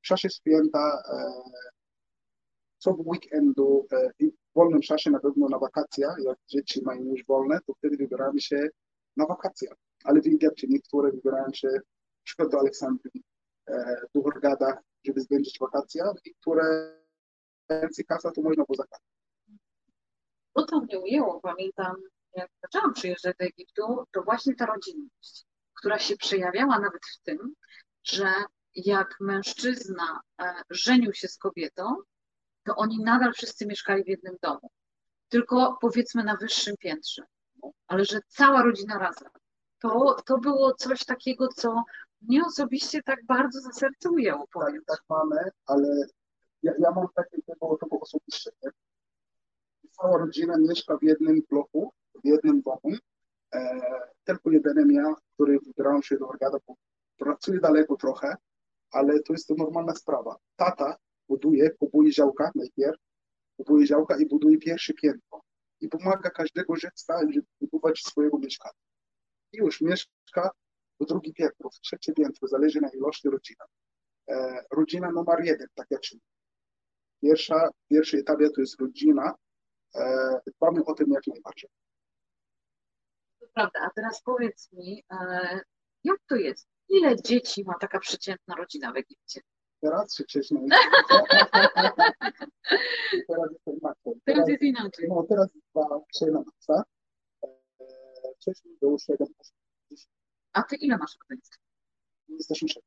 W czasie święta, e, co w weekendu e, i wolnym czasie, na pewno na wakacjach, jak dzieci mają już wolne, to wtedy wybieramy się na wakacje. Ale w Egipcie niektóre wybierają się przykład do Aleksandrii, e, do Hurgada, żeby spędzić wakacje, niektóre więcej kasa to można poza kasę. To, co mnie ujęło, pamiętam, jak zaczęłam przyjeżdżać do Egiptu, to właśnie ta rodzinność, która się przejawiała nawet w tym, że jak mężczyzna e, żenił się z kobietą, to oni nadal wszyscy mieszkali w jednym domu. Tylko powiedzmy na wyższym piętrze. Ale że cała rodzina razem. To, to było coś takiego, co mnie osobiście tak bardzo za serce ujęło. Tak, tak mamy, ale ja, ja mam takie tego, tego osobiście. Nie? Cała rodzina mieszka w jednym bloku, w jednym domu. E, tylko jedynym ja, który wybrałem się do Orgada, pracuję daleko trochę, ale to jest to normalna sprawa. Tata buduje, kupuje działka najpierw, kupuje działka i buduje pierwsze piętro. I pomaga każdego żeca, żeby budować swojego mieszkania. I już mieszka w drugie piętro, w trzecie piętro, zależy na ilości rodzina. E, rodzina numer jeden, tak jak się Pierwsza, pierwszy etapie to jest rodzina. E, dbamy o tym jak najbardziej. To prawda, a teraz powiedz mi, e, jak to jest? Ile dzieci ma taka przeciętna rodzina w Egipcie? Teraz czy wcześniej? teraz jest inaczej. Teraz jest inaczej. No, teraz dwa, trzy na maksa. Wcześniej było 7, A ty ile masz rodzeństw? Jesteśmy sześć.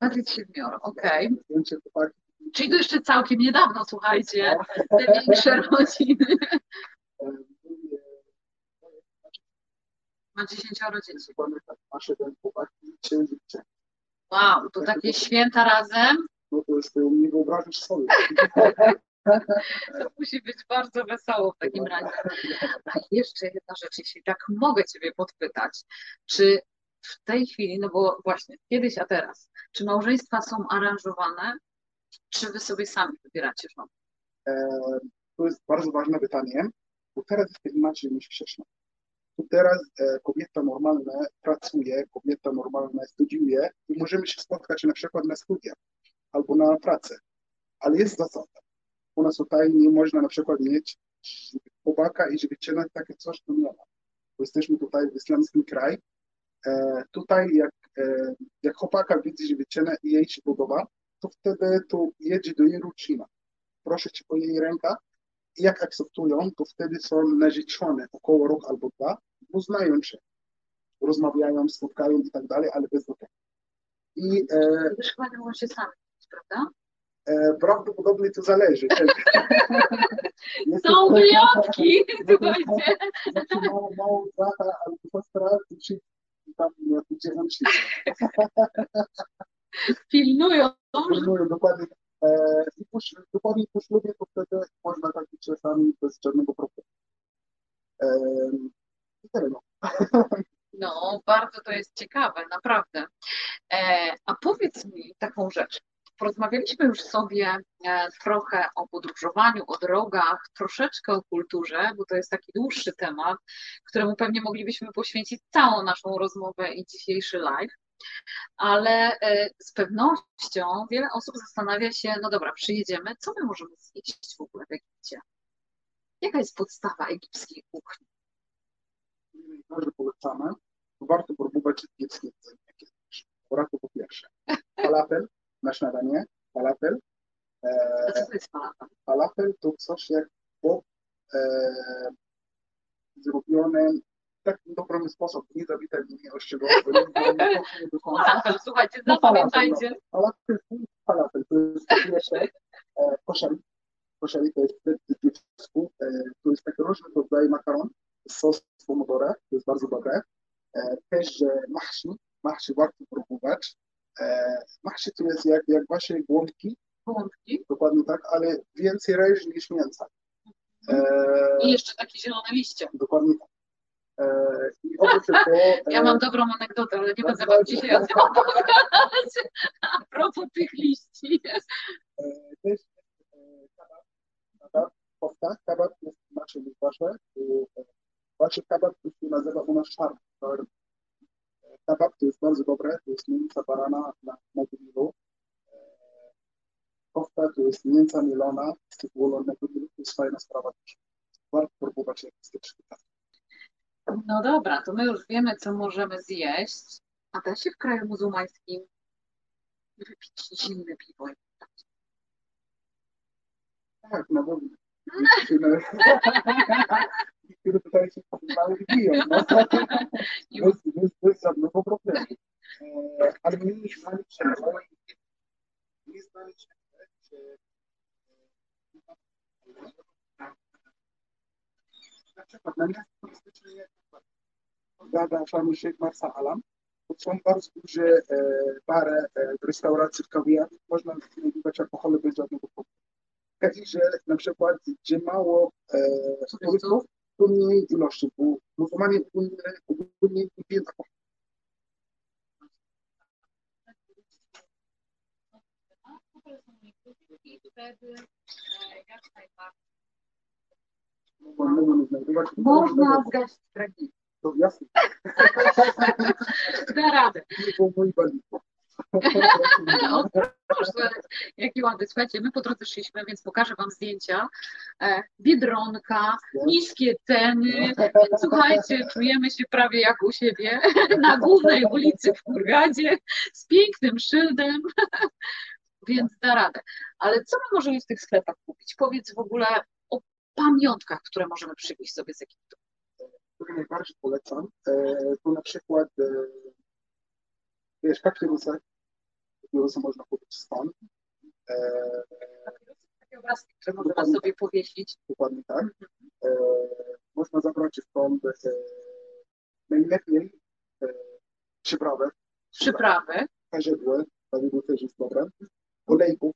Bardziej siedmioro, okej. Okay. Czyli to jeszcze całkiem niedawno, słuchajcie, no. te większe rodziny. E, ma dziesięcioro dzieci. Tak, ma siedem chłopak i trzy dziewczyny. Wow, to takie święta razem. No to jest, nie wyobrazisz sobie. To musi być bardzo wesoło w takim razie. A jeszcze jedna rzecz, jeśli tak mogę Ciebie podpytać, czy w tej chwili, no bo właśnie kiedyś, a teraz, czy małżeństwa są aranżowane, czy Wy sobie sami wybieracie żonę? E, to jest bardzo ważne pytanie, bo teraz jest inaczej niż wcześniej to teraz e, kobieta normalna pracuje, kobieta normalna studiuje i możemy się spotkać na przykład na studiach albo na pracę. Ale jest zasada. U nas tutaj nie można na przykład mieć chłopaka i dziewczyna takie coś tu nie ma. Bo jesteśmy tutaj w islamskim kraju. E, tutaj jak, e, jak chłopaka widzi dziewczynę i jej się podoba, to wtedy to jedzie do jej rodzina. Proszę cię o jej rękę jak akceptują, to wtedy są narzeczone około rok albo dwa, uznają się, rozmawiają, spotkają i tak dalej, ale bez dotyku. I e, nie się sami, prawda? E, prawdopodobnie to zależy. Są wyjątki, słuchajcie. Znaczy mało, mało brata albo siostra, czy tam gdzie on się. Pilnują. Pilnują, dokładnie. E, I po, dokładnie po ślubie to wtedy można tak czasami bez żadnego problemu. E, no. no, bardzo to jest ciekawe, naprawdę. E, a powiedz mi taką rzecz. porozmawialiśmy już sobie trochę o podróżowaniu, o drogach, troszeczkę o kulturze, bo to jest taki dłuższy temat, któremu pewnie moglibyśmy poświęcić całą naszą rozmowę i dzisiejszy live. Ale e, z pewnością wiele osób zastanawia się, no dobra, przyjedziemy, co my możemy zjeść w ogóle w Egipcie? Jaka jest podstawa egipskiej kuchni? Bardzo polecamy. Warto próbować egipskie jedzenie. Warto po pierwsze falafel na śniadanie, falafel. A co to jest falafel? Falafel to coś jak po e, zrobione takim dobrym sposób, nie do końca. Falafel, słuchajcie, No, zapamiętajcie. no. Falafel, falafel to jest po pierwsze koszeli. Koszeli to jest e, to jest taki różny rodzaj makaron, sos z pomidora, to jest bardzo dobre. E, też mahshi, mahshi warto próbować. E, mahshi to jest jak, jak wasze błądki, Błądki. dokładnie tak, ale więcej ryż niż mięsa. E, I jeszcze takie zielone liście. dokładnie tak. E, I oprócz tego... e, Ja mam dobrą anegdotę, ale nie będę wam dzisiaj o tym opowiadać. A propos tych liści. E, Też e, kabab, kabab, kofta, kabab jest inaczej niż wasze. E, Wasze kabab to się nazywa u nas szarm. Kabab to jest bardzo dobre, to jest mięsa barana na, na grillu. E, Kofta to jest mięsa mielona z na grillu, to jest fajna sprawa też. Warto próbować jak tych No dobra, to my już wiemy, co możemy zjeść. A da się w kraju muzułmańskim wypić zimne piwo? Tak, na pewno. Niektóre- tutaj się i piją. No. Bez, bez, bez żadnego problemu. E, ale my nie znaliśmy, nie znaliśmy, że na przykład na miasto turystyczne Gada, Sharm el-Sheikh, Marsa Alam, to są bardzo duże bary, e, restauracje w kawiarni, można znajdować alkohole bez żadnego problemu. W Kairze na przykład, gdzie mało e, turystów, to mniej ilości, bo muzułmanie ogólnie, nie piją alkoholu. I wtedy jak najbardziej można zgasić pragnienie. To jasne, Da radę. O, proszę, jaki ładny. Słuchajcie, my po drodze szliśmy, więc pokażę Wam zdjęcia. E, Biedronka, niskie ceny. Słuchajcie, czujemy się prawie jak u siebie na głównej ulicy w Kurgadzie z pięknym szyldem, więc da radę. Ale co my możemy w tych sklepach kupić? Powiedz w ogóle o pamiątkach, które możemy przywieźć sobie z Egiptu. Które najbardziej polecam, e, to na przykład e, wiesz, papierosy, papierosy można kupić stąd, e, Takie obrazki, które możemy sobie powiesić. dokładnie tak. E, można zabrać stąd e, najlepiej e, przyprawę, Przyprawy. karzydły, karzydło też jest dobre, olejków,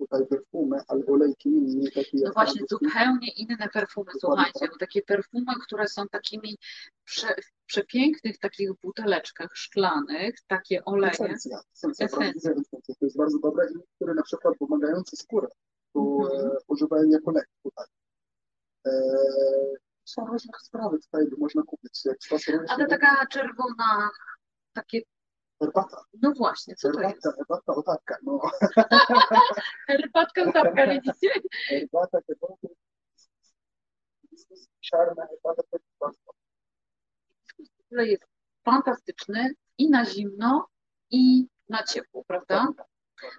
tutaj perfumy, ale olejki nie takie No właśnie, zupełnie inne perfumy, słuchajcie, bo takie perfumy, które są takimi prze, w przepięknych takich buteleczkach szklanych, takie oleje. Esencja, esencja, Esencja. To jest bardzo dobre i które na przykład pomagające skórę, to Mhm. e, używają jako lek tutaj. E, są różne sprawy tutaj, by można kupić. Jak Ale taka czerwona, takie, herbata, no właśnie, co to jest? herbatka, otarka, no, Herbatka tarka, widzicie? herbata, herbata, czarna herbata, to jest fantastyczny i na zimno, i na ciepło, prawda?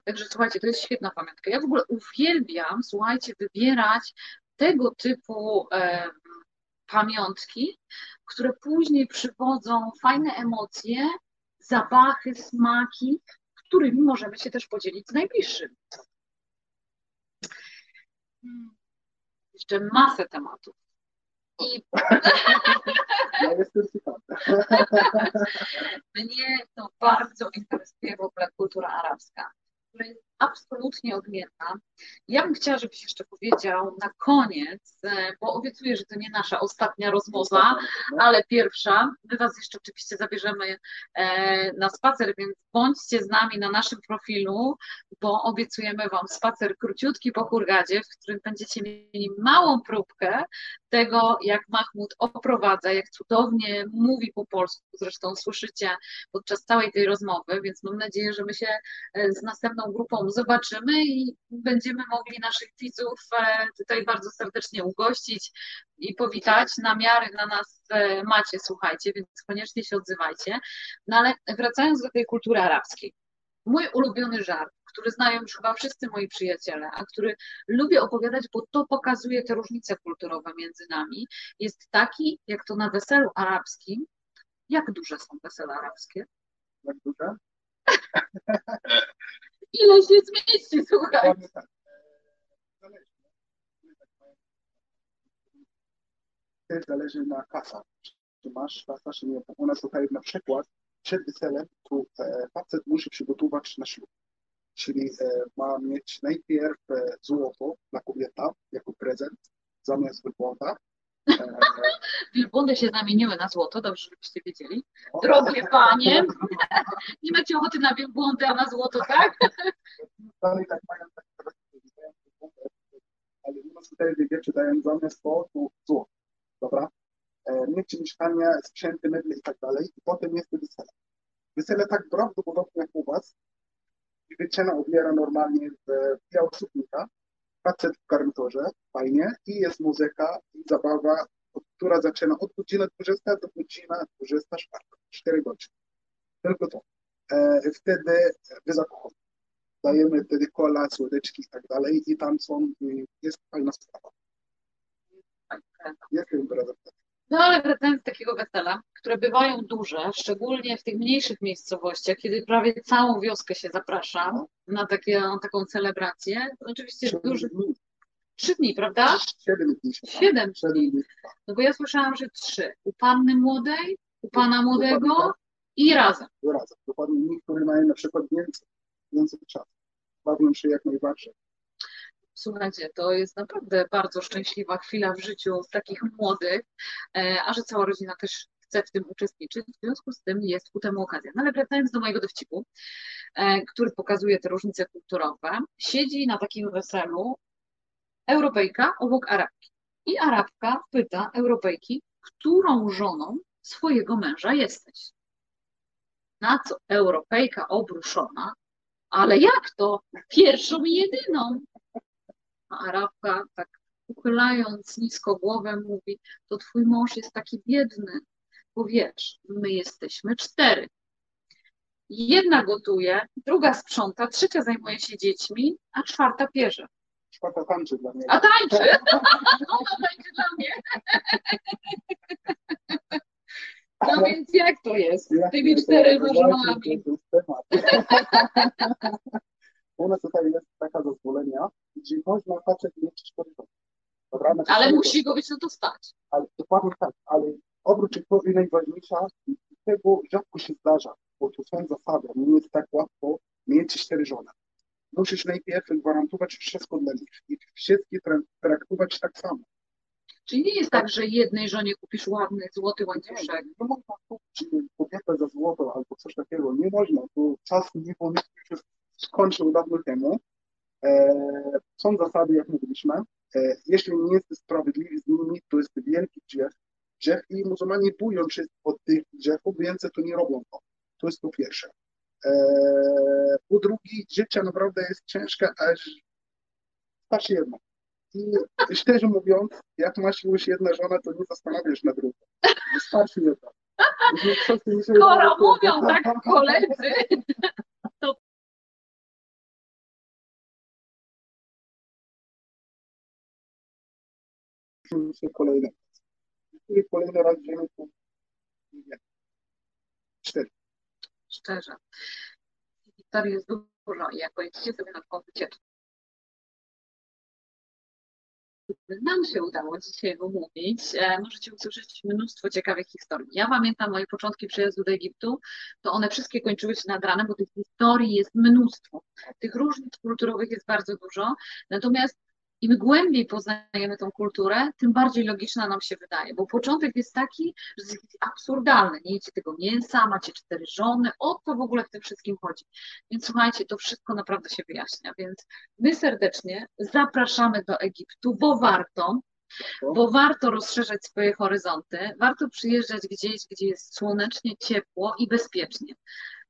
Także słuchajcie, to jest świetna pamiątka. Ja w ogóle uwielbiam, słuchajcie, wybierać tego typu e, pamiątki, które później przywodzą fajne emocje, zapachy, smaki, którymi możemy się też podzielić z najbliższymi. Hmm. Jeszcze masę tematów. I Ja jestem mnie to bardzo interesuje w ogóle kultura arabska, która jest absolutnie odmienna. Ja bym chciała, żebyś jeszcze powiedział na koniec, e, bo obiecuję, że to nie nasza ostatnia rozmowa, ale pierwsza. My Was jeszcze oczywiście zabierzemy e, na spacer, więc bądźcie z nami na naszym profilu, bo obiecujemy Wam spacer króciutki po Hurgadzie, w którym będziecie mieli małą próbkę tego, jak Mahmud oprowadza, jak cudownie mówi po polsku. Zresztą słyszycie podczas całej tej rozmowy, więc mam nadzieję, że my się e, z następną grupą zobaczymy i będziemy mogli naszych widzów e, tutaj bardzo serdecznie ugościć i powitać. Namiary na nas e, macie, słuchajcie, więc koniecznie się odzywajcie. No ale wracając do tej kultury arabskiej. Mój ulubiony żart, który znają już chyba wszyscy moi przyjaciele, a który lubię opowiadać, bo to pokazuje te różnice kulturowe między nami, jest taki, jak to na weselu arabskim. Jak duże są wesele arabskie? Jak duże? Ile się zmieści, słuchaj. Tak. Też zależy na kasa. Czy masz kasa, czy nie. U nas tutaj na przykład przed weselem tu e, facet musi przygotować na ślub. Czyli e, ma mieć najpierw e, złoto dla kobieta jako prezent zamiast wielbłąda. E, Wielbłądy się zamieniły na złoto, dobrze, żebyście wiedzieli. Drogie panie, nie macie ochoty na wielbłądy, a na złoto, tak? dalej tak mają tak ale u nas tutaj wiecie, dają zamiast to tu złoto. Dobra? Mieć mieszkanie, sprzęty, meble i tak dalej. I potem jest wesele. Wesele tak prawdopodobnie jak u was. Dziewczyna ubiera normalnie w białą suknika, facet w garniturze, fajnie, i jest muzyka i zabawa, która zaczyna od godziny 20 do godziny 24, 4 godziny. Tylko to. E, wtedy wy zakochani. Dajemy wtedy kola, słodeczki i tak dalej i tam są, jest fajna sprawa. Jest impreza. No ale wracając do takiego wesela, które bywają duże, szczególnie w tych mniejszych miejscowościach, kiedy prawie całą wioskę się zaprasza na, takie, na taką celebrację, oczywiście duży, dni. trzy dni, prawda? Siedem dni. Siedem dni. dni. No bo ja słyszałam, że trzy. U panny młodej, u pana młodego Dokładnie i razem. tak, razem. Dokładnie niektórzy mają na przykład więcej, więcej czasu. Bawią się jak najbardziej. Słuchajcie, to jest naprawdę bardzo szczęśliwa chwila w życiu takich młodych, e, a że cała rodzina też chce w tym uczestniczyć, w związku z tym jest ku temu okazja. No ale wracając do mojego dowcipu, e, który pokazuje te różnice kulturowe, siedzi na takim weselu Europejka obok Arabki. I Arabka pyta Europejki, którą żoną swojego męża jesteś. Na co Europejka obruszona, ale jak to? Pierwszą i jedyną. A Arabka tak uchylając nisko głowę mówi, to twój mąż jest taki biedny, bo wiesz, my jesteśmy cztery. Jedna gotuje, druga sprząta, trzecia zajmuje się dziećmi, a czwarta pierze. Czwarta tańczy dla mnie. A tańczy! Ona tańczy dla mnie. No więc jak to jest z tymi czterema żonami? To jest. U nas tutaj jest taka zezwolenia, gdzie można facet mieć cztery żony. Dobra? Na Ale musi go być na to stać. Ale dokładnie tak, ale oprócz tego i najważniejsza, tego rzadko się zdarza, bo to są zasady, nie jest tak łatwo mieć cztery żony. Musisz najpierw gwarantować wszystko dla nich i wszystkich tra- traktować tak samo. Czyli nie jest tak, że jednej żonie kupisz ładny złoty Nie, łańcuszek. nie można kupić kobietę za złoto albo coś takiego, nie można, to czas nie powinien się skończył dawno temu. E, są zasady, jak mówiliśmy. E, jeśli nie jesteś sprawiedliwy z nimi, to jest wielki grzech. Grzech i muzułmanie boją się od tych grzechów, więc to nie robią to. To jest po pierwsze. E, po drugie, życie naprawdę jest ciężkie, aż starczy jedno. I szczerze mówiąc, jak masz już jedna żona, to nie zastanawiasz na drugą. Wystarczy jedna. Skoro mówią tak koledzy, się kolejny raz. Jeżeli kolejny raz wiem. Cztery. szczerze, historii jest dużo i jak pojedziecie sobie na taką wycieczkę, nam się udało dzisiaj omówić, e, możecie usłyszeć mnóstwo ciekawych historii. Ja pamiętam moje początki przyjazdu do Egiptu, to one wszystkie kończyły się nad ranem, bo tych historii jest mnóstwo. Tych różnic kulturowych jest bardzo dużo, natomiast im głębiej poznajemy tą kulturę, tym bardziej logiczna nam się wydaje, bo początek jest taki, że jest absurdalny. Nie jecie tego mięsa, macie cztery żony, o co w ogóle w tym wszystkim chodzi. Więc słuchajcie, to wszystko naprawdę się wyjaśnia. Więc my serdecznie zapraszamy do Egiptu, bo warto, bo warto rozszerzać swoje horyzonty, warto przyjeżdżać gdzieś, gdzie jest słonecznie, ciepło i bezpiecznie.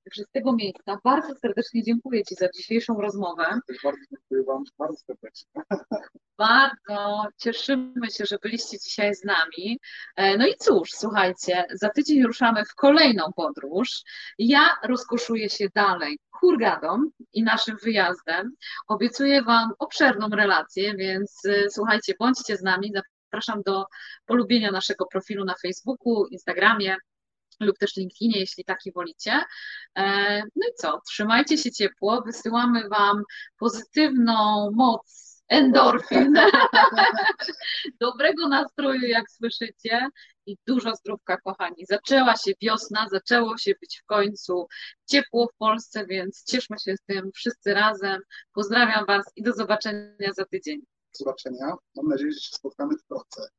Także z tego miejsca bardzo serdecznie dziękuję Ci za dzisiejszą rozmowę. Bardzo dziękuję Wam bardzo serdecznie. Bardzo cieszymy się, że byliście dzisiaj z nami. E, no i cóż, słuchajcie, za tydzień ruszamy w kolejną podróż. Ja rozkoszuję się dalej Hurgadą i naszym wyjazdem. Obiecuję Wam obszerną relację, więc e, słuchajcie, bądźcie z nami. Zapraszam do polubienia naszego profilu na Facebooku, Instagramie, lub też LinkedInie, jeśli taki wolicie. E, no i co? Trzymajcie się ciepło, wysyłamy Wam pozytywną moc endorfin, dobrego nastroju, jak słyszycie, i dużo zdrówka, kochani. Zaczęła się wiosna, zaczęło się być w końcu ciepło w Polsce, więc cieszmy się z tym wszyscy razem. Pozdrawiam Was i do zobaczenia za tydzień. Do zobaczenia. Mam nadzieję, że się spotkamy w drodze.